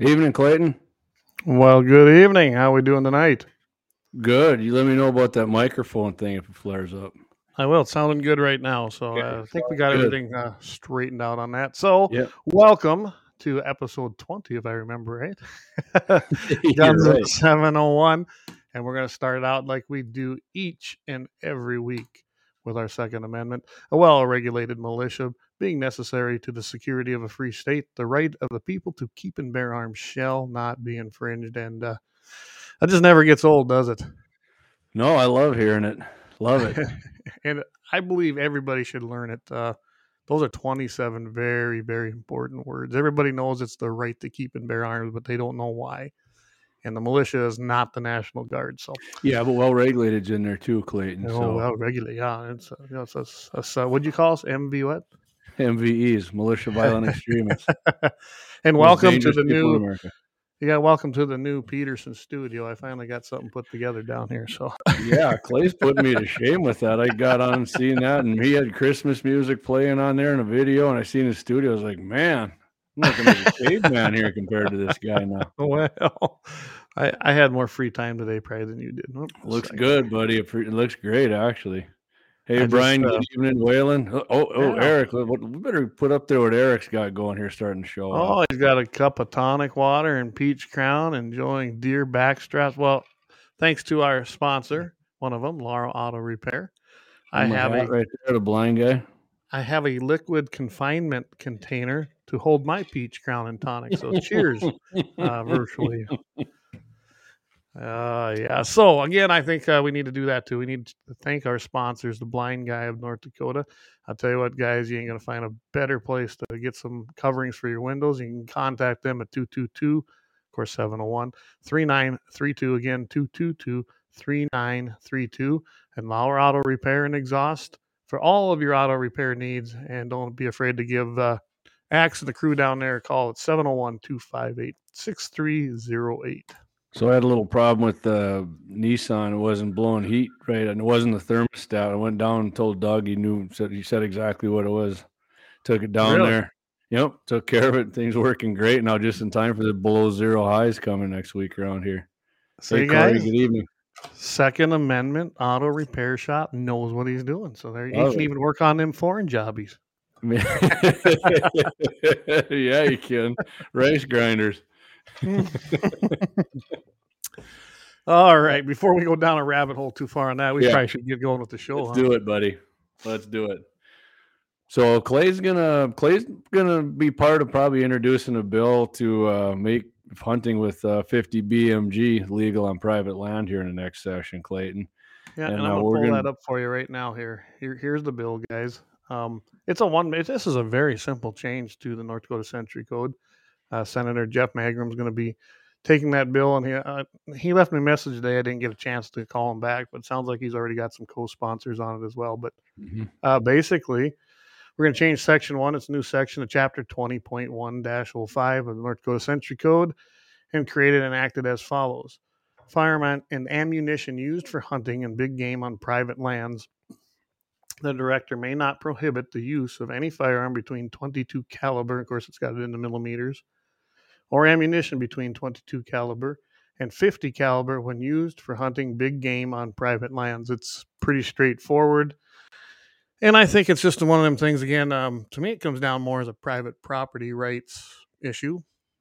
Evening, Clayton. Well, good evening. How are we doing tonight? Good. You let me know about that microphone thing if it flares up. I will. It's sounding good right now. So Okay, uh, I think we got good. everything uh, straightened out on that. So Yep. welcome to episode 20, if I remember right. Guns right. 701. And we're going to start out like we do each and every week with our Second Amendment. A well regulated militia being necessary to the security of a free state, the right of the people to keep and bear arms shall not be infringed. And uh, that just never gets old, does it? No, I love hearing it. Love it. and I believe everybody should learn it. Uh, those are 27 very, very important words. Everybody knows it's the right to keep and bear arms, but they don't know why. And the militia is not the National Guard. So, Yeah, but well regulated in there too, Clayton. oh, So well regulated. yeah. It's, you know, it's a, a, a, what do you call us? MV what? MVEs, militia violent extremists. and Most welcome to the new, America. yeah, welcome to the new Peterson studio. I finally got something put together down here. So, Yeah, Clay's putting me to shame with that. I got on seeing that, and he had Christmas music playing on there in a video, and I seen his studio. I was like, man, I'm looking like a caveman here compared to this guy now. well, I, I had more free time today probably than you did. Oop, Looks good, buddy. It it looks great, actually. Hey, I just, Brian. uh, good evening, Waylon. Oh, oh, oh, Yeah. Eric. We better put up there what Eric's got going here, starting to show. Oh, he's got a cup of tonic water and peach crown, enjoying deer backstraps. Well, thanks to our sponsor, one of them, Lauer Auto Repair. I Oh have a right there, the blind guy. I have a liquid confinement container to hold my peach crown and tonic. So cheers, uh, virtually. Uh, yeah. So again, I think uh, we need to do that too. We need to thank our sponsors, the Blind Guy of North Dakota. I'll tell you what, guys, you ain't gonna find a better place to get some coverings for your windows. You can contact them at 222, of course, 701 3932. Again, 222 3932. And Lauer Auto Repair and Exhaust for all of your auto repair needs. And don't be afraid to give uh, Axe and the crew down there a call at 701 258 6308. So I had a little problem with the Nissan. It wasn't blowing heat right, and it wasn't the thermostat. I went down and told Doug. He knew. Said he said exactly what it was. Took it down Really? there. Yep, took care of it. Things working great now. Just in time for the below zero highs coming next week around here. So, hey, you Corey, guys, good evening. Second Amendment Auto Repair Shop knows what he's doing. So there, he Love can even work on them foreign jobbies. Yeah, you can. Rice grinders. All right. Before we go down a rabbit hole too far on that, we Yeah. probably should get going with the show. Let's huh? do it, buddy. Let's do it. So Clay's gonna Clay's gonna be part of probably introducing a bill to uh, make hunting with uh, 50 BMG legal on private land here in the next session, Clayton. Yeah, And, and, uh, I'm gonna we're pull gonna- that up for you right now. Here, here, here's the bill, guys. Um, it's a one. This is a very simple change to the North Dakota Century Code. Uh, Senator Jeff Magrum is going to be taking that bill, and he uh, he left me a message today. I didn't get a chance to call him back, but it sounds like he's already got some co-sponsors on it as well. But uh, basically, we're going to change section one. It's a new section of chapter 20.1 05 of the North Dakota Century Code and created and acted as follows Firearm and ammunition used for hunting and big game on private lands. The director may not prohibit the use of any firearm between 22 caliber, of course, it's got it in the millimeters, or ammunition between 22 caliber and 50 caliber when used for hunting big game on private lands. It's pretty straightforward. And I think it's just one of them things. Again, um, to me, it comes down more as a private property rights issue.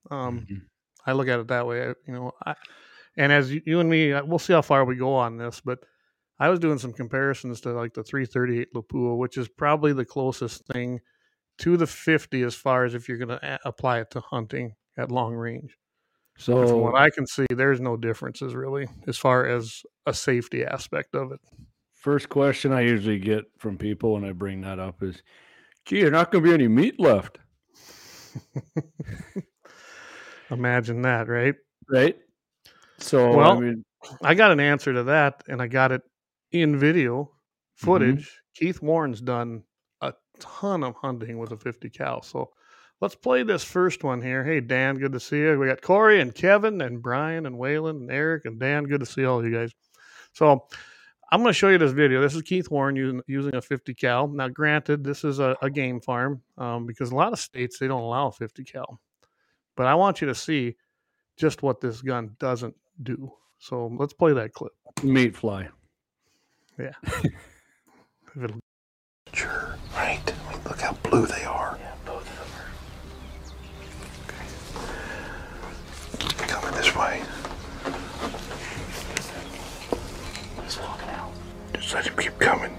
Um, Mhm. I look at it that way. I- You know, I, and as you, you and me, uh, we'll see how far we go on this. But I was doing some comparisons to like the 338 Lapua, which is probably the closest thing to the 50 as far as if you're going to a- apply it to hunting at long range. And from So what I can see, there's no differences really as far as a safety aspect of it. first question I usually get from people when I bring that up is, "Gee, there's not going to be any meat left, Imagine that, right? right?" So I Well, mean, I got an answer to that, and I got it in video mm-hmm. footage. Keith Warren's done a ton of hunting with a 50 cal. So let's play this first one here. Hey, Dan, good to see you. We got Corey and Kevin and Brian and Waylon and Eric and Dan. Good to see all you guys. So I'm going to show you this video. This is Keith Warren using, using a 50 cal. Now, granted, this is a, a game farm um, because a lot of states they don't allow 50 cal. But I want you to see just what this gun doesn't do. So let's play that clip. Meat fly. Yeah. If it'll- Sure, right. I mean, look how blue they are. Yeah, both of them are Coming this way. just walking out. Just let him keep coming.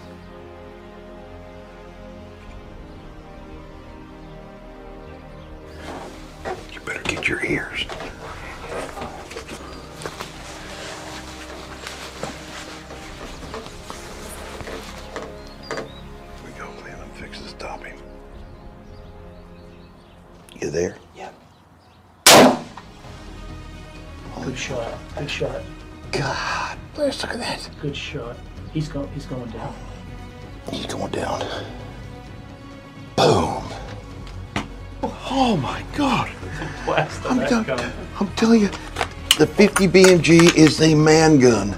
You better get your ears. We go, Glenn. I'm fixing to stop him. You there? Yeah. Holy Good shot. Good shot. God, bless, look at that. Good shot. He's going. He's going down. He's going down. Boom. Oh my God. Blast I'm, tell- I'm telling you, the 50 BMG is a man gun.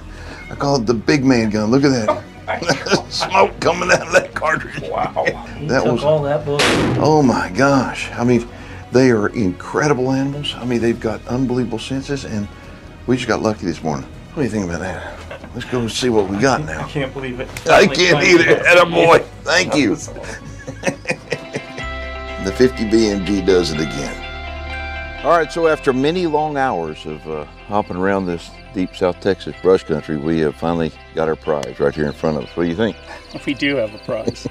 I call it the big man gun. Look at that. Oh, Smoke coming out of that cartridge. Wow. He That took was, all that book. oh my gosh. I mean, they are incredible animals. I mean, they've got unbelievable senses, and we just got lucky this morning. What do you think about that? Let's go and see what we got now. I can't believe it. I can't either. Atta boy. Thank you. The 50 BMG does it again. All right, so after many long hours of uh, hopping around this deep South Texas brush country, we have finally got our prize right here in front of us. What do you think? We do have a prize.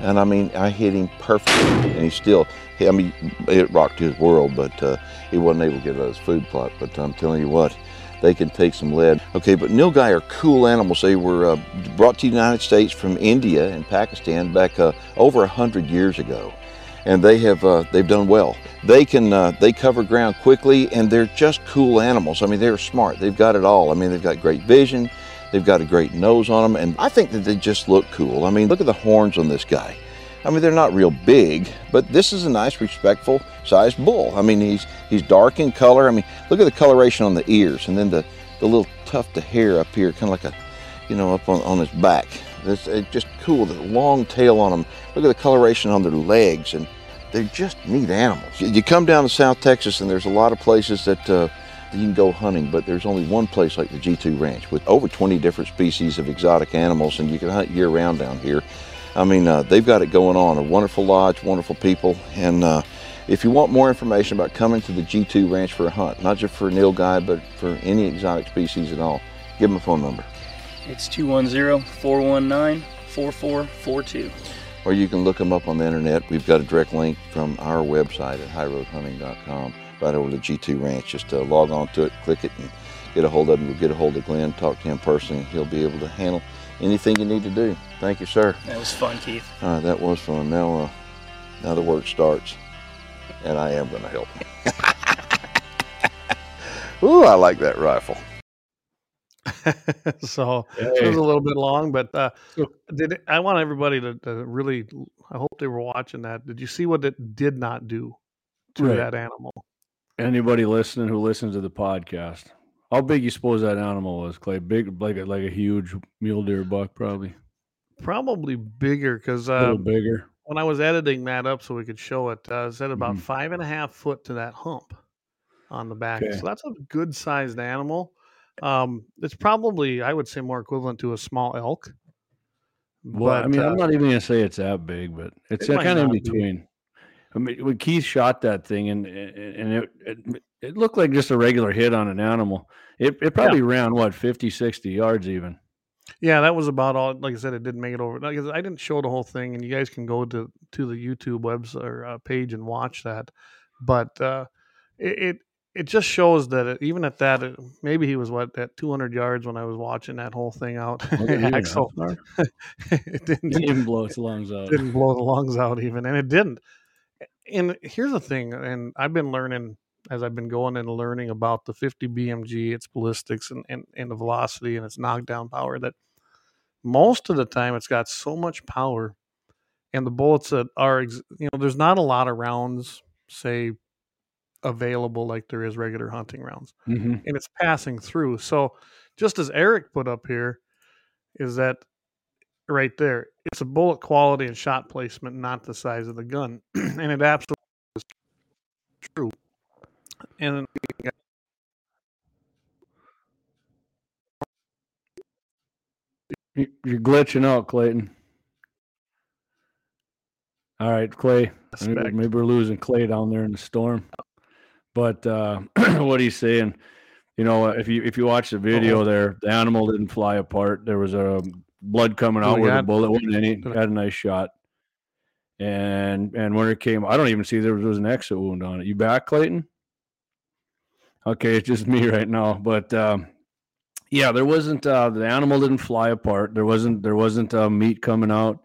And I mean, I hit him perfectly, and he still, I mean, it rocked his world, but uh, he wasn't able to get out of his food plot. But I'm telling you what, they can take some lead. Okay, but nilgai are cool animals. They were uh, brought to the United States from India and Pakistan back uh, over a hundred years ago, and they have uh, they've done well. They can uh, they cover ground quickly, and they're just cool animals. I mean, they're smart. They've got it all. I mean, they've got great vision. They've got a great nose on them, and I think that they just look cool. I mean, look at the horns on this guy. I mean, they're not real big, but this is a nice, respectful sized bull. I mean, he's he's dark in color. I mean, look at the coloration on the ears, and then the, the little tuft of hair up here, kind of like a, you know, up on, on his back. It's, it's just cool. The long tail on them. Look at the coloration on their legs, and they're just neat animals. You, come down to South Texas, and there's a lot of places that. Uh, you can go hunting, but there's only one place like the G2 Ranch with over 20 different species of exotic animals, and you can hunt year round down here. I mean, uh, they've got it going on. A wonderful lodge, wonderful people, and uh, if you want more information about coming to the G2 Ranch for a hunt, not just for nilgai, but for any exotic species at all, give them a phone number, It's 210-419-4442. or you can look them up on the internet. We've got a direct link from our website at highroadhunting.com right over to G2 Ranch. Just uh, log on to it, click it, and get a hold of him. You'll get a hold of Glenn, talk to him personally, and he'll be able to handle anything you need to do. Thank you, sir. That was fun, Keith. All right, that was fun. Now, uh, now the work starts, and I am going to help him. Ooh, I like that rifle. so it was a little bit long, but uh, did it, I want everybody to, to really? I hope they were watching that. Did you see what it did not do to Right. that animal? anybody listening who listens to the podcast, how big you suppose that animal was, Clay? Big, like a, like a huge mule deer buck, probably. Probably bigger because uh, little bigger. when I was editing that up so we could show it, uh, it said about Mhm. five and a half foot to that hump on the back. Okay. So that's a good sized animal. Um, it's probably, I would say, more equivalent to a small elk. Well, I mean, uh, I'm not even gonna say it's that big, but it's It kind of in not be. between. I mean, when Keith shot that thing, and and it, it it looked like just a regular hit on an animal. It it probably ran what 50, 60 yards even. Yeah, that was about all. Like I said, it didn't make it over. Like I, said, I didn't show the whole thing, and you guys can go to to the YouTube webs or uh, page and watch that. But uh, it, it it just shows that it, even at that, it, maybe he was what at 200 yards when I was watching that whole thing out. It Axel, it didn't Didn't even blow its lungs out. didn't blow the lungs out even, and it didn't. And here's the thing, and I've been learning as I've been going and learning about the 50 BMG, its ballistics and, and, and the velocity and its knockdown power that most of the time it's got so much power and the bullets that are, ex- you know, there's not a lot of rounds, say, available like there is regular hunting rounds hmm and it's passing through. So, just as Eric put up here, is that right there? It's a bullet quality and shot placement, not the size of the gun, and it absolutely is true and You're glitching out, Clayton. All right, Clay. Maybe, maybe, we're losing Clay down there in the storm. But uh, what he's saying, you know, if you if you watch the video oh. there, the animal didn't fly apart. There was a blood coming oh, out oh, where God. the bullet went in He Had a nice shot. And and when it came, I don't even see there was, was an exit wound on it. You back, Clayton? Okay, it's just me right now. But um, yeah, there wasn't uh, the animal didn't fly apart. There wasn't there wasn't uh, meat coming out,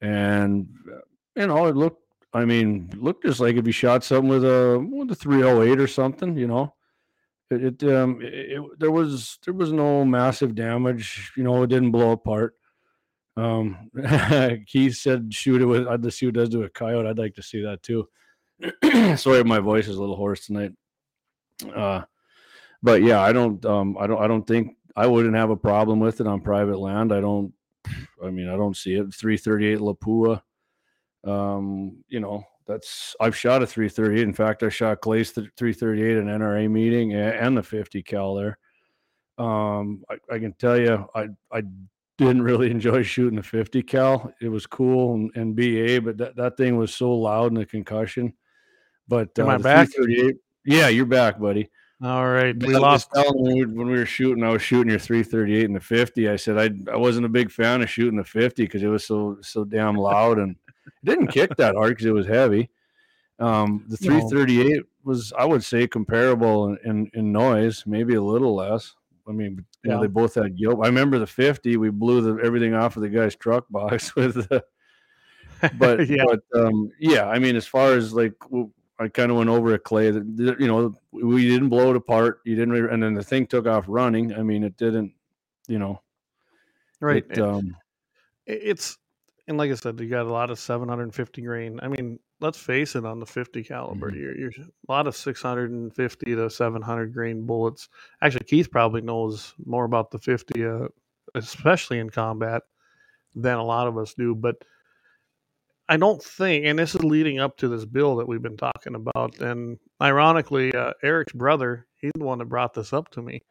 and uh, you know it looked. I mean, looked just like if you shot something with a with a three hundred eight or something. You know, it, it um it, it- there was there was no massive damage. You know, it didn't blow apart. Um, Keith said shoot it with. I'd see what does to a coyote. I'd like to see that too. Sorry, my voice is a little hoarse tonight. Uh, but yeah, I don't, um, I don't, I don't think I wouldn't have a problem with it on private land. I don't, I mean, I don't see it. 338 Lapua. Um, you know, that's, I've shot a 338. In fact, I shot Clay's 338 in NRA meeting and, the 50 cal there. Um, I, I can tell you, I, I didn't really enjoy shooting the 50 cal. It was cool and, and BA, but that, that thing was so loud in the concussion. But uh, the back? 338 yeah, you're back, buddy. All right, we I lost. when we, when we were shooting, I was shooting your 338 and the 50. I said I I wasn't a big fan of shooting the 50 because it was so so damn loud and it didn't kick that hard because it was heavy. Um, the No. 338 was I would say comparable in, in, in noise, maybe a little less. I mean, you know, Yeah. they both had gilt. I remember the 50. We blew the, everything off of the guy's truck box with the but yeah, but um yeah i mean as far as like i kind of went over it clay that you know we didn't blow it apart you didn't re- and then the thing took off running i mean it didn't you know right. it, um it's and like I said, you got a lot of 750 grain. I mean, let's face it, on the 50 caliber, Mhm. you're, you're a lot of 650 to 700 grain bullets. Actually, Keith probably knows more about the 50, uh, especially in combat, than a lot of us do. But I don't think, and this is leading up to this bill that we've been talking about. And ironically, uh, Eric's brother, he's the one that brought this up to me.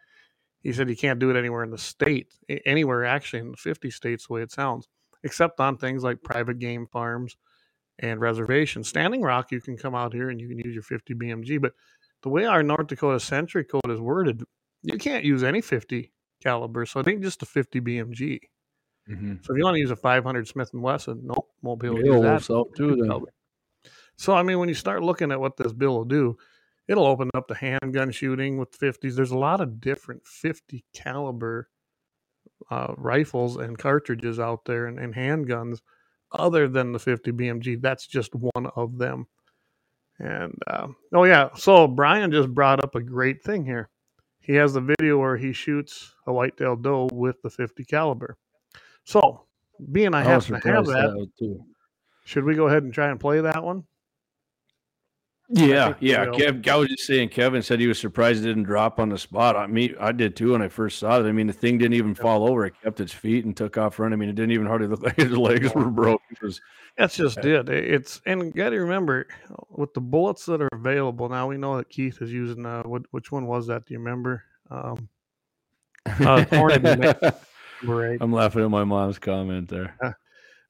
He said you can't do it anywhere in the state, anywhere actually in the 50 states, the way it sounds, except on things like private game farms and reservations. Standing Rock, you can come out here and you can use your 50 BMG, but the way our North Dakota Century Code is worded, you can't use any 50 caliber. So I think just a 50 BMG. Mhm. So if you want to use a 500 Smith and Wesson, nope, won't be able to use that. wolf too then. So I mean, when you start looking at what this bill will do, it'll open up the handgun shooting with 50s. There's a lot of different 50 caliber uh, rifles and cartridges out there and, and handguns other than the 50 BMG. That's just one of them. And uh, oh yeah, so Brian just brought up a great thing here. He has the video where he shoots a whitetail doe with the 50 caliber. So, being I, I was happen to have that, that too should we go ahead and try and play that one? yeah yeah will. Kev, i was just saying kevin said he was surprised it didn't drop on the spot i mean i did too when i first saw it i mean the thing didn't even fall over it kept its feet and took off running i mean it didn't even hardly look like his legs were broken it was That's just it. It- It's and you got to remember with the bullets that are available now. We know that Keith is using. Uh, what which one was that? Do you remember? Um, Uh, Hornady right. I'm laughing at my mom's comment there.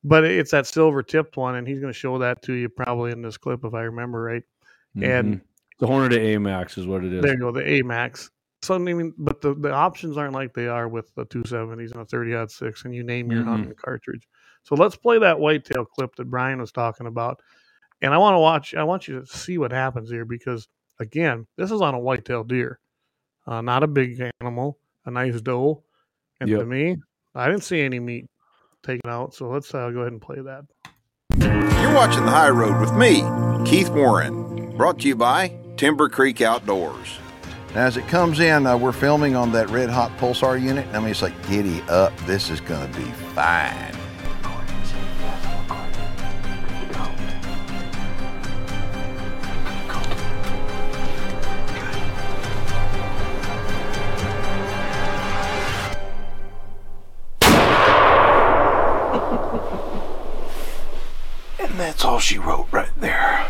But it's that silver tipped one, and he's going to show that to you probably in this clip if I remember right. And Mhm. the Hornady A Max is what it is. there you go, the A Max. So I mean, but the, the options aren't like they are with the 270s and a 30 six, and you name your Mhm. hunting cartridge. So let's play that whitetail clip that Brian was talking about, and I want to watch. I want you to see what happens here because again, this is on a whitetail deer, uh, not a big animal, a nice doe, and to me, I didn't see any meat taken out. So let's uh, go ahead and play that. You're watching The High Road with me, Keith Warren, brought to you by Timber Creek Outdoors. Now, as it comes in, uh, we're filming on that red hot pulsar unit. I mean, it's like giddy up. This is going to be fine. All she wrote right there.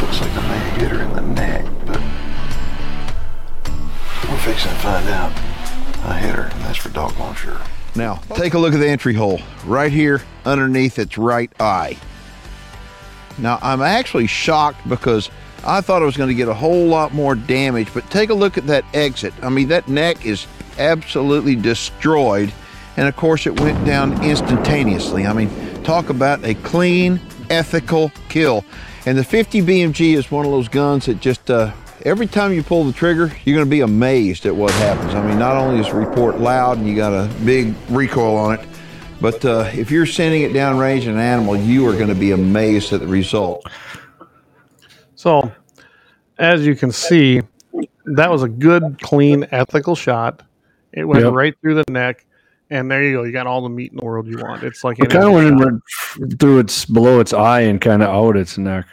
Looks like I may hit her in the neck, but fixing to find out. I hit her, and that's for doggone sure. Now, take a look at the entry hole right here underneath its right eye. Now, I'm actually shocked because I thought I was going to get a whole lot more damage, but take a look at that exit. I mean, that neck is absolutely destroyed. And of course, it went down instantaneously. I mean, talk about a clean, ethical kill. And the 50 BMG is one of those guns that just, uh, every time you pull the trigger, you're going to be amazed at what happens. I mean, not only is the report loud and you got a big recoil on it, but uh, if you're sending it down range at an animal, you are going to be amazed at the result. So, as you can see, that was a good, clean, ethical shot. It went Yep. right through the neck, and there you go. You got all the meat in the world you want. It's like It kind of went in through its below its eye and kind of out its neck.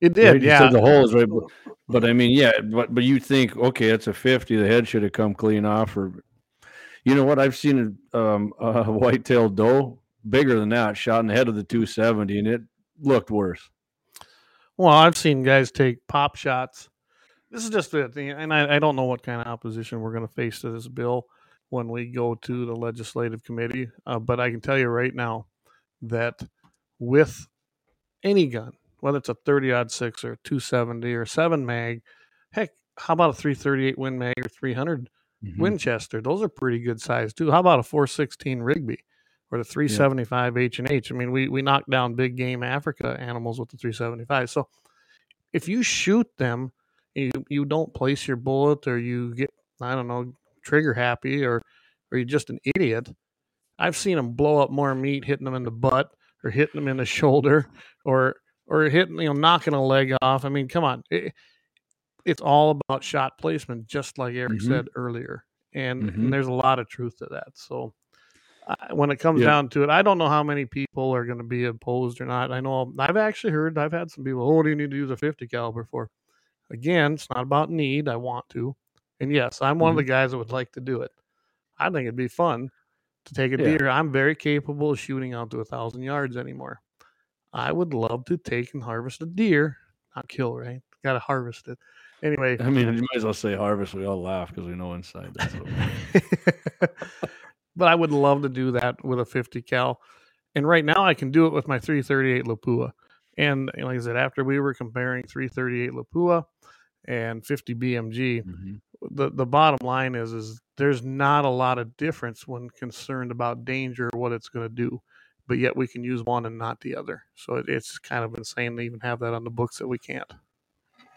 It Right? did, You yeah. the hole is right, but, but I mean, yeah, but but you think okay, it's a fifty. The head should have come clean off, or you know what? I've seen a, um, a white-tailed doe bigger than that shot in the head of the two seventy, and it looked worse. Well, I've seen guys take pop shots. This is just it, and I, I don't know what kind of opposition we're going to face to this bill when we go to the legislative committee. Uh, but I can tell you right now that with any gun, whether it's a 30 odd six or a 270 or seven mag, heck, how about a 338 Win Mag or 300 Mhm. Winchester? Those are pretty good size too. How about a 416 Rigby or the 375 H and H? I mean, we we knock down big game Africa animals with the 375. So if you shoot them, you you don't place your bullet or you get I don't know trigger happy or or you're just an idiot. I've seen them blow up more meat hitting them in the butt or hitting them in the shoulder or or hitting you know knocking a leg off. I mean, come on. It, it's all about shot placement, just like Eric Mhm. said earlier, and, Mhm. and there's a lot of truth to that. So, I when it comes Yeah. down to it, I don't know how many people are going to be opposed or not. I know I've actually heard I've had some people. Oh, what do you need to use a 50 caliber for? Again, it's not about need. I want to, and yes, I'm one of mm-hmm. the guys that would like to do it. I think it'd be fun to take a Yeah. deer. I'm very capable of shooting out to a thousand yards anymore. I would love to take and harvest a deer, not kill. Right? Got to harvest it. Anyway, I mean, you might as well say harvest. We all laugh because we know inside that's what. but I would love to do that with a 50 cal. And right now I can do it with my 338 Lapua. And like I said, after we were comparing 338 Lapua and 50 BMG, Mhm. the, the bottom line is is there's not a lot of difference when concerned about danger what it's going to do. But yet we can use one and not the other. So it, it's kind of insane to even have that on the books that we can't.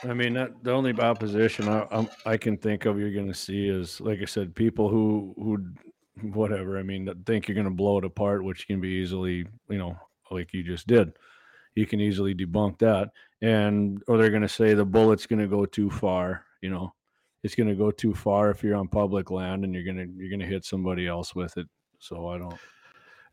I mean, that, the only opposition I, I'm, I can think of you're going to see is, like I said, people who who whatever. I mean, think you're going to blow it apart, which can be easily, you know, like you just did. You can easily debunk that, and or they're going to say the bullet's going to go too far. You know, it's going to go too far if you're on public land and you're going to you're going to hit somebody else with it. So I don't.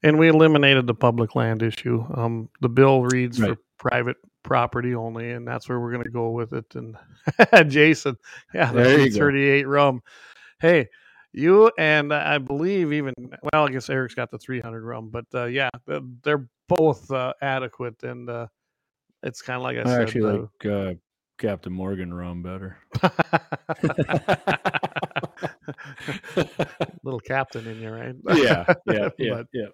And we eliminated the public land issue. Um, the bill reads Right. for private property only, and that's where we're going to go with it. And Jason, yeah, the 38 rum. Hey, you and I believe even well, I guess Eric's got the 300 rum, but uh, yeah, they're both uh, adequate, and uh, it's kind of like I, I said. actually like uh, Captain Morgan rum better. little captain in you, right? yeah, yeah, yeah, But- yeah.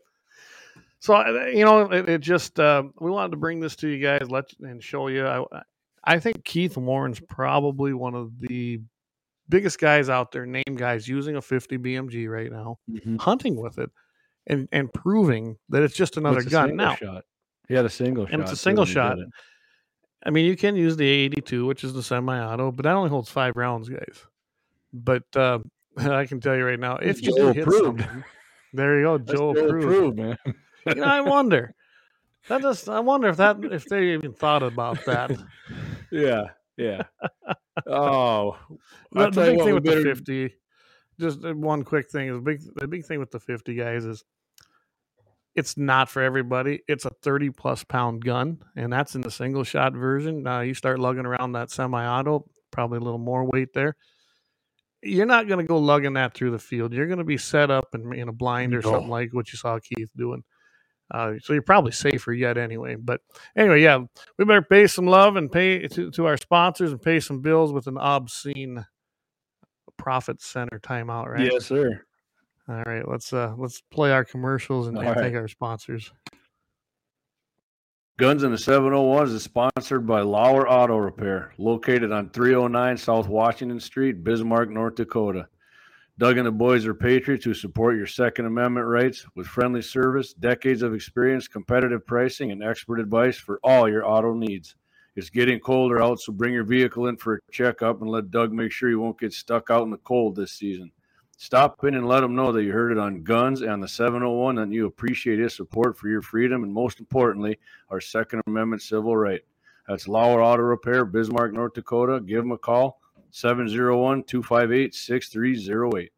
So uh, you know, it, it just uh, we wanted to bring this to you guys, let and show you. I, I think Keith Warren's probably one of the biggest guys out there, name guys using a 50 BMG right now, Mhm. hunting with it, and and proving that it's just another a gun. Now, shot. He had a single shot. And it's a single when he did shot. I mean, you can use the A82, which is the semi-auto, but that only holds five rounds, guys. But uh, I can tell you right now, if you Joe hit approved. something, there you go, Joe approved. man. You know, I wonder. That just, I wonder if that, if they even thought about that. yeah, yeah. Oh, The, the big thing with the 50, just uh, one quick thing is big, the big thing with the 50 guys is it's not for everybody. It's a 30 plus pound gun, and that's in the single shot version. Now you start lugging around that semi auto, probably a little more weight there. You're not going to go lugging that through the field. You're going to be set up in, in a blind or No. something like what you saw Keith doing. Uh, so you're probably safer yet anyway. But anyway, yeah, we better pay some love and pay to, to our sponsors and pay some bills with an obscene profit center timeout, right? Yes, sir. All right, let's uh let's play our commercials and, right. thank our sponsors. Guns in the 701 is sponsored by Lauer Auto Repair, located on 309 South Washington Street, Bismarck, North Dakota. Doug and the boys are patriots who support your Second Amendment rights with friendly service, decades of experience, competitive pricing, and expert advice for all your auto needs. It's getting colder out, so bring your vehicle in for a checkup and let Doug make sure you won't get stuck out in the cold this season. Stop in and let them know that you heard it on Guns and the 701 and you appreciate his support for your freedom and, most importantly, our Second Amendment civil right. That's Lauer Auto Repair, Bismarck, North Dakota. Give them a call, 701 258 6308.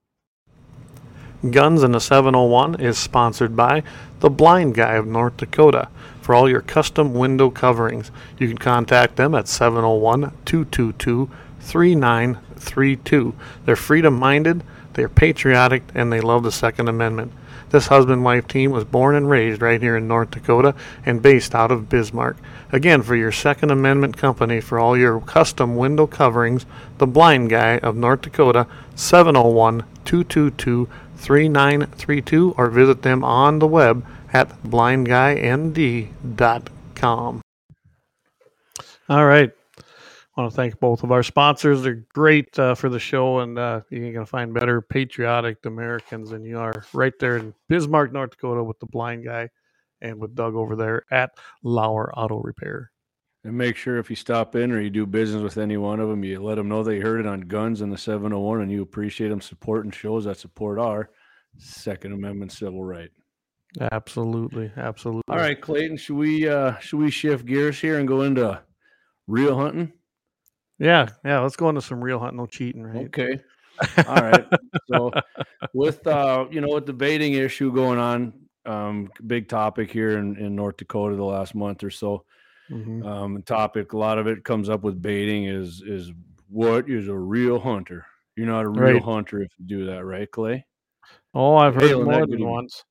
Guns and the 701 is sponsored by The Blind Guy of North Dakota. For all your custom window coverings, you can contact them at 701 222 3932. They're freedom minded, they're patriotic, and they love the Second Amendment. This husband wife team was born and raised right here in North Dakota and based out of Bismarck. Again, for your Second Amendment company for all your custom window coverings, The Blind Guy of North Dakota, 701 222 3932, or visit them on the web at blindguynd.com. All right. Want to thank both of our sponsors. They're great uh, for the show, and uh, you're going to find better patriotic Americans than you are right there in Bismarck, North Dakota, with the blind guy and with Doug over there at Lauer Auto Repair. And make sure if you stop in or you do business with any one of them, you let them know they heard it on Guns and the 701 and you appreciate them supporting shows that support our Second Amendment civil right. Absolutely, absolutely. All right, Clayton, should we uh should we shift gears here and go into real hunting? Yeah, yeah. Let's go into some real hunting, no cheating, right? Okay. All right. So with uh you know with the baiting issue going on, um big topic here in, in North Dakota the last month or so. Mhm. um topic a lot of it comes up with baiting is is what is a real hunter you're not a real Right. hunter if you do that right clay Oh, I've heard Hailing more than once.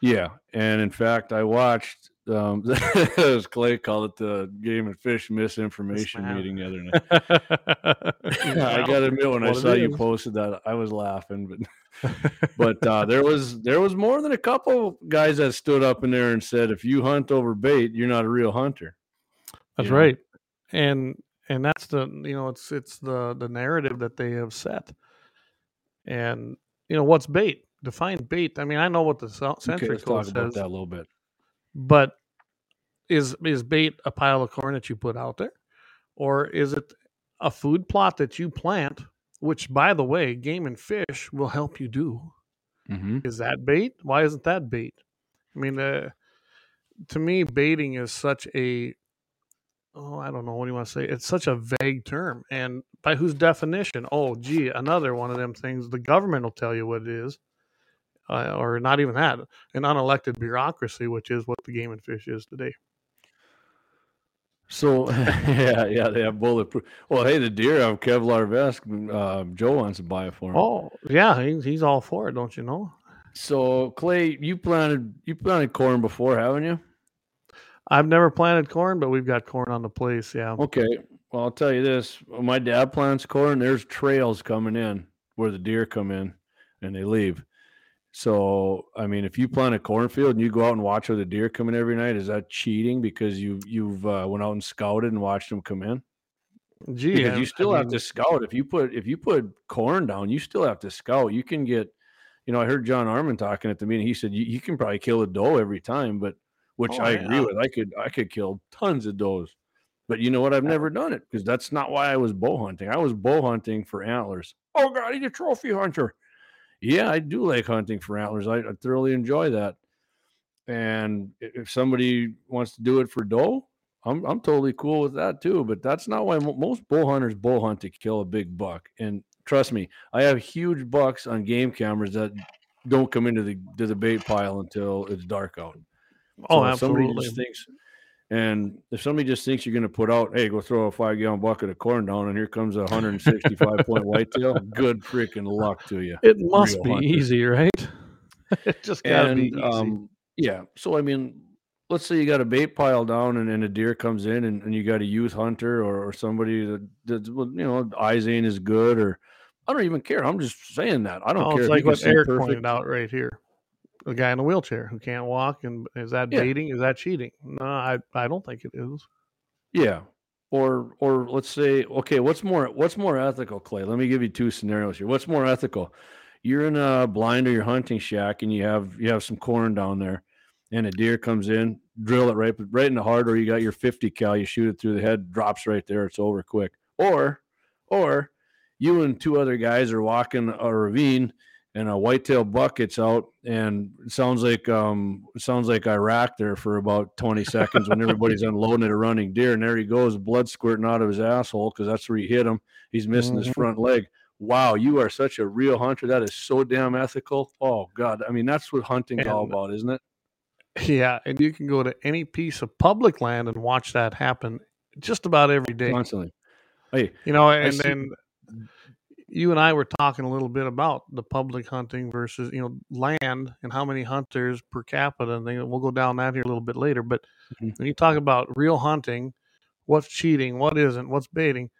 yeah and in fact i watched um as clay called it the game and fish misinformation meeting the other night i gotta admit when i saw you posted that i was laughing but but uh there was there was more than a couple guys that stood up in there and said if you hunt over bait you're not a real hunter That's you know? right. And and that's the you know it's it's the the narrative that they have set. And you know what's bait? Define bait. I mean, I know what the Cen- okay century let's code talk about that a little bit but is is bait a pile of corn that you put out there, or is it a food plot that you plant? Which, by the way, Game and Fish will help you do. mm-hmm. Is that bait? Why isn't that bait? I mean, uh, to me, baiting is such a oh, I don't know what do you want to say. It's such a vague term, and by whose definition? Oh, gee, another one of them things. The government will tell you what it is, uh, or not even that. An unelected bureaucracy, which is what the game and fish is today. So yeah, yeah, they have bulletproof. Well, hey, the deer have Kevlar vest. Uh, Joe wants to buy it for him. Oh, yeah, he's, he's all for it, don't you know? So Clay, you planted you planted corn before, haven't you? I've never planted corn, but we've got corn on the place. Yeah. Okay. Well, I'll tell you this: my dad plants corn. There's trails coming in where the deer come in and they leave. So, I mean, if you plant a cornfield and you go out and watch where the deer come in every night, is that cheating because you you've uh, went out and scouted and watched them come in? Gee, because I- you I still have mean, to scout. If you put if you put corn down, you still have to scout. You can get, you know, I heard John Armin talking at the meeting. He said you, you can probably kill a doe every time, but which Oh, I agree with. I could I could kill tons of does, but you know what? I've never done it because that's not why I was bow hunting. I was bow hunting for antlers. Oh God, he's a trophy hunter. Yeah, I do like hunting for antlers. I, I thoroughly enjoy that. And if somebody wants to do it for doe, I'm I'm totally cool with that too. But that's not why most bow hunters bow hunt to kill a big buck. And trust me, I have huge bucks on game cameras that don't come into the to the bait pile until it's dark out. oh, So if somebody absolutely. just thinks, and if somebody just thinks you're going to put out, hey, go throw a five gallon bucket of corn down, and here comes a 165 point whitetail, good freaking luck to you. It must be hunter. easy, right? it just gotta be And easy. um, yeah, so I mean, let's say you got a bait pile down, and, and a deer comes in, and, and you got a youth hunter or, or somebody that, well, you know eyes ain't as good, or I don't even care. I'm just saying that. I don't Oh, care. it's like what Eric perfect- pointed out right here. The guy in the wheelchair who can't walk, and is that Yeah. baiting? Is that cheating? No, I, I don't think it is. Yeah. Or or let's say, okay, what's more what's more ethical, Clay? Let me give you two scenarios here. What's more ethical? You're in a blind or your hunting shack and you have you have some corn down there and a deer comes in, drill it right right in the heart, or you got your 50 cal, you shoot it through the head, drops right there, it's over quick. Or or you and two other guys are walking a ravine and a whitetail buck gets out and sounds like um sounds like Iraq there for about 20 seconds when everybody's unloading at a running deer and there he goes blood squirting out of his asshole because that's where he hit him. He's missing his Mhm. front leg. Wow you are such a real hunter. That is so damn ethical. Oh god. I mean that's what hunting's all about isn't it? Yeah, and you can go to any piece of public land and watch that happen just about every day. constantly. Hey You know, and then you and I were talking a little bit about the public hunting versus you know land and how many hunters per capita, and then we'll go down that here a little bit later. But Mhm. when you talk about real hunting, what's cheating, what isn't, what's baiting,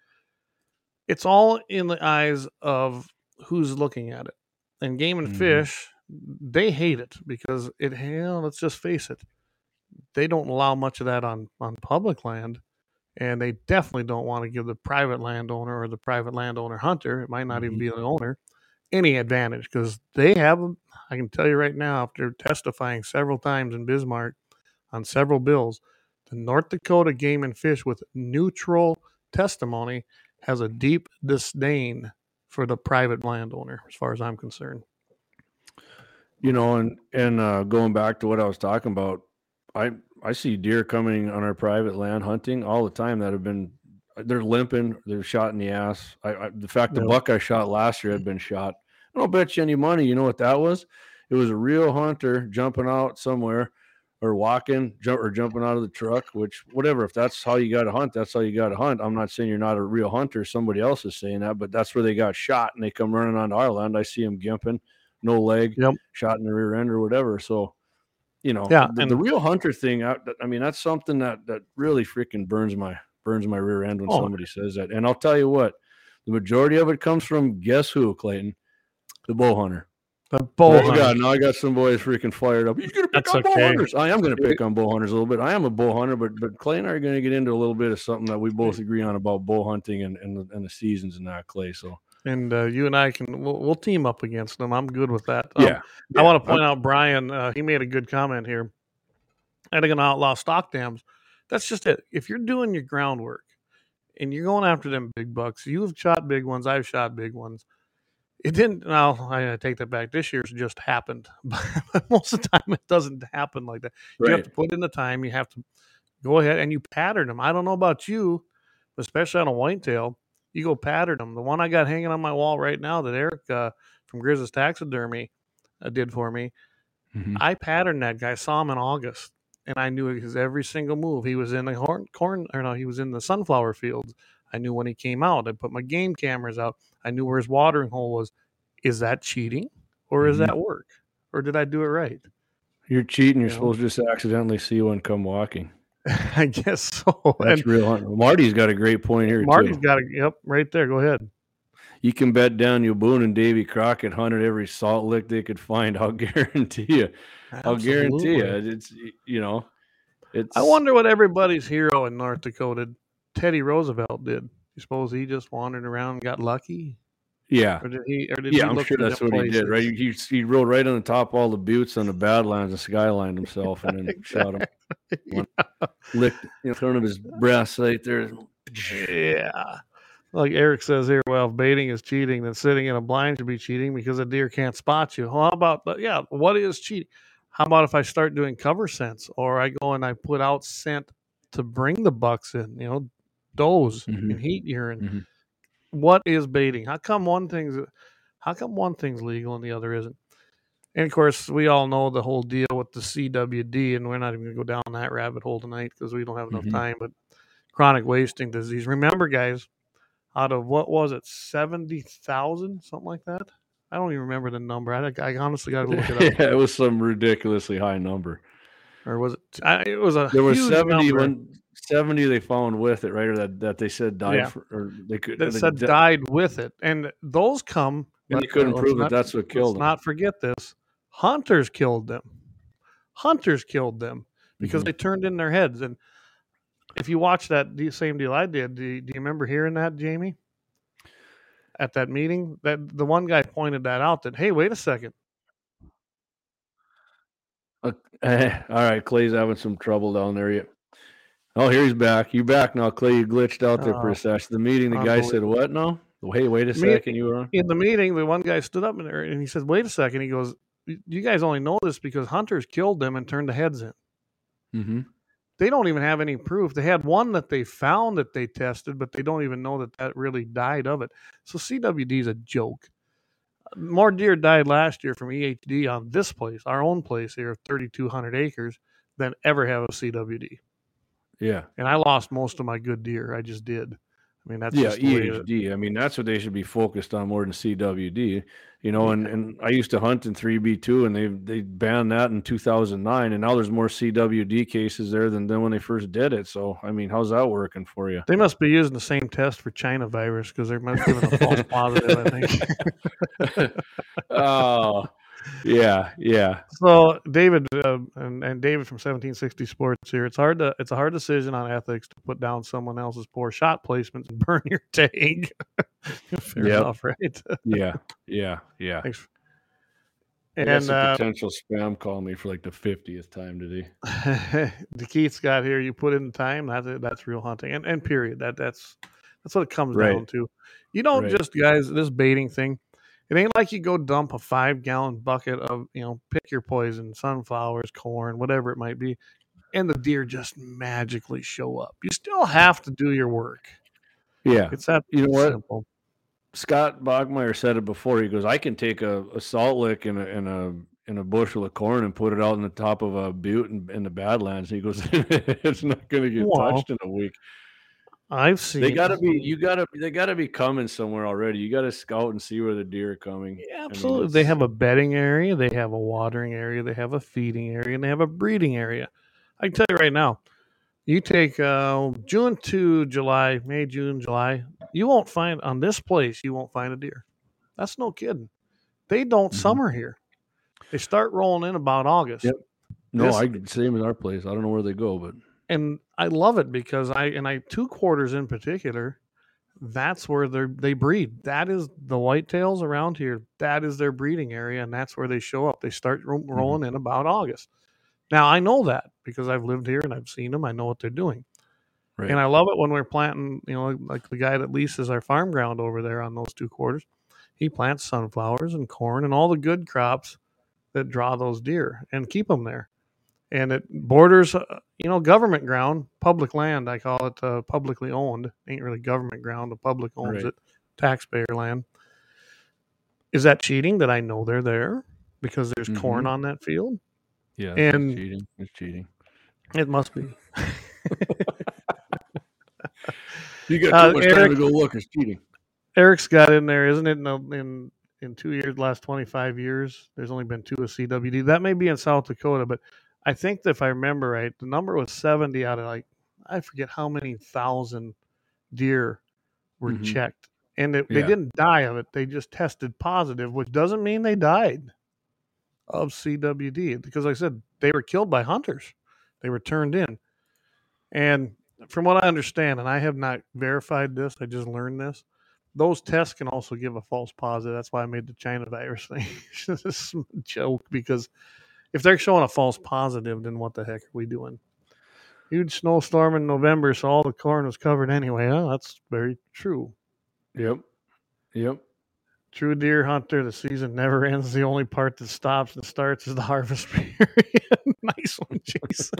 it's all in the eyes of who's looking at it. And game and Mhm. fish, they hate it because it. Hell, let's just face it, they don't allow much of that on on public land and they definitely don't want to give the private landowner or the private landowner hunter it might not even Mhm. be the owner any advantage because they have i can tell you right now after testifying several times in bismarck on several bills the north dakota game and fish with neutral testimony has a deep disdain for the private landowner as far as i'm concerned you know and and uh going back to what i was talking about i i see deer coming on our private land hunting all the time that have been they're limping they're shot in the ass. I, I the fact the Yep. buck i shot last year had been shot. I don't bet you any money. You know what that was? It was a real hunter jumping out somewhere or walking jump or jumping out of the truck which whatever if that's how you got to hunt that's how you got to hunt. I'm not saying you're not a real hunter. Somebody else is saying that but that's where they got shot and they come running onto our land. I see them gimping no leg Yep. shot in the rear end or whatever. So you know Yeah, the, the real hunter thing I, I mean that's something that that really freaking burns my burns my rear end when Oh. somebody says that. And i'll tell you what the majority of it comes from guess who clayton? The bow hunter. The bow oh hunter. god now i got some boys freaking fired up. You're gonna pick That's on bow okay. hunters? I am gonna pick on bow hunters a little bit. I am a bow hunter but but clay and i are gonna get into a little bit of something that we both agree on about bow hunting and and the, and the seasons and that clay so and uh, you and I can we'll, we'll team up against them. I'm good with that. Um, yeah I want to point out Brian. Uh, he made a good comment here. Think an outlaw stock dams. That's just it. If you're doing your groundwork and you're going after them big bucks, you've shot big ones. I've shot big ones. It didn't. Now I take that back. This year's just happened, but most of the time it doesn't happen like that. You have to put in the time. You have to go ahead and you pattern them. I don't know about you, especially on a whitetail, you go pattern them. The one I got hanging on my wall right now that Eric uh, from Grizz's Taxidermy uh, did for me. Mhm. I patterned that guy. Saw him in August, and I knew his every single move. He was in the corn, corn or no, he was in the sunflower fields. I knew when he came out. I put my game cameras out. I knew where his watering hole was. Is that cheating, or is Mhm. that work, or did I do it right? you're cheating you're You know? supposed to just accidentally see one come walking I guess so. That's and real. Marty's got a great point here Marty's too. got it. Yep, right there. Go ahead. You can bet down Daniel Boone and Davy Crockett hunted every salt lick they could find. I'll guarantee you. I'll guarantee you. It's you know, it's. I wonder what everybody's hero in North Dakota, Teddy Roosevelt, did. You suppose he just wandered around and got lucky, Yeah, or did he? Or did yeah. he I'm look sure that's what he did. Right, he, he rode right on the top of all the buttes on the Badlands and skylined himself, and then shot him. One- Licked, know, throwing up his breast right there. Yeah. Like Eric says here, well, if baiting is cheating, then sitting in a blind should be cheating because a deer can't spot you. Well, how about, but yeah, what is cheating? How about if I start doing cover scents or I go and I put out scent to bring the bucks in, you know, does Mhm. and heat urine? Mhm. What is baiting? How come one thing's how come one thing's legal and the other isn't? And of course, we all know the whole deal with the CWD, and we're not even going to go down that rabbit hole tonight because we don't have enough Mhm. time. But chronic wasting disease. Remember, guys, out of what was it, seventy thousand, something like that? I don't even remember the number. I, I honestly got to look it up. yeah, it was some ridiculously high number. Or was it? I, it was a There was huge 70 when seventy they found with it, right? Or that, that they said died Yeah. for, or they could. that they, said di- died with it, and those come. and they couldn't prove that that's what killed them. Let's not forget this. Hunters killed them. Hunters killed them because Mhm. they turned in their heads. And if you watch that same deal I did, do you, do you remember hearing that, Jamie? At that meeting, that the one guy pointed that out. That hey, wait a second. All right, Clay's having some trouble down there. Yet. Oh, here he's back. You back now, Clay? You glitched out there for Oh, a session. The meeting, the guy said, "What now?" Hey, wait a second. You were on. In the meeting, the one guy stood up in there and he said, "Wait a second. He goes, "You- "You guys only know this because hunters killed them and turned the heads in." Mm-hmm. they don't even have any proof. They had one that they found that they tested, but they don't even know that that really died of it. So CWD is a joke. More deer died last year from EHD on this place, our own place here, 3,200 acres, than ever have of CWD. Yeah, And I lost most of my good deer. I just did. I mean, that's yeah, just the it- EHD. I mean, that's what they should be focused on more than CWD. You know, and, and I used to hunt in 3B2, and they they banned that in 2009, and now there's more CWD cases there than, than when they first did it. So, I mean, how's that working for you? They must be using the same test for China virus because they're must giving a false positive, I think. oh, yeah, yeah. So David uh, and, and David from 1760 Sports here. It's hard to it's a hard decision on ethics to put down someone else's poor shot placements and burn your tag. Fair Yep. enough, right? Yeah, yeah, yeah. Thanks. And a uh, potential spam call me for like the fiftieth time today. the Keith's got here. You put in the time. That's it. That's real hunting. And and period. That that's that's what it comes Right. down to. You don't Right. just guys this baiting thing. It ain't like you go dump a five gallon bucket of you know pick your poison, sunflowers, corn, whatever it might be, and the deer just magically show up. You still have to do your work. Yeah, It's that You know what? simple. Scott Bogmeyer said it before. He goes, "I can take a, a salt lick and a and a and a bushel of corn and put it out on the top of a butte in, in the Badlands." He goes, "It's not going to get Wow. touched in a week." I've seen. They got to be. You got to. They got to be coming somewhere already. You got to scout and see where the deer are coming. Yeah, mean, absolutely. they have a bedding area, they have a watering area, they have a feeding area, and they have a breeding area. I can tell you right now, you take uh, June to July, May, June, July, you won't find on this place, you won't find a deer. That's no kidding. They don't Mhm. summer here. They start rolling in about August. Yep. No, This- I same as our place. I don't know where they go, but and I love it because I and I two quarters in particular, that's where they they breed. That is the whitetails around here. That is their breeding area, and that's where they show up. They start ro- Mm-hmm. rolling in about August. Now I know that because I've lived here and I've seen them. I know what they're doing, right. and I love it when we're planting. You know, like the guy that leases our farm ground over there on those two quarters, he plants sunflowers and corn and all the good crops that draw those deer and keep them there and it borders, uh, you know, government ground, public land. I call it uh, publicly owned. Ain't really government ground. The public owns Right. it, taxpayer land. Is that cheating that I know they're there because there's corn Mhm. on that field? yeah, and- it's cheating. It's cheating. It must be. You got Uh, too much time Eric- to go look. It's cheating. Eric's got in there, isn't it? In in in two years, last twenty five years, there's only been two of CWD. That may be in South Dakota, but I think if I remember right, the number was seventy out of like I forget how many thousand deer were Mhm. checked, and it, they didn't die of it. They just tested positive, which doesn't mean they died of CWD because, like I said, they were killed by hunters. They were turned in, and from what I understand, and I have not verified this, I just learned this. Those tests can also give a false positive. That's why I made the China virus thing. this a joke because if they're showing a false positive, then what the heck are we doing? Huge snowstorm in November, so all the corn was covered anyway. Huh? That's very true. Yep. Yep. True deer hunter, the season never ends. The only part that stops and starts is the harvest period. nice one, Jason.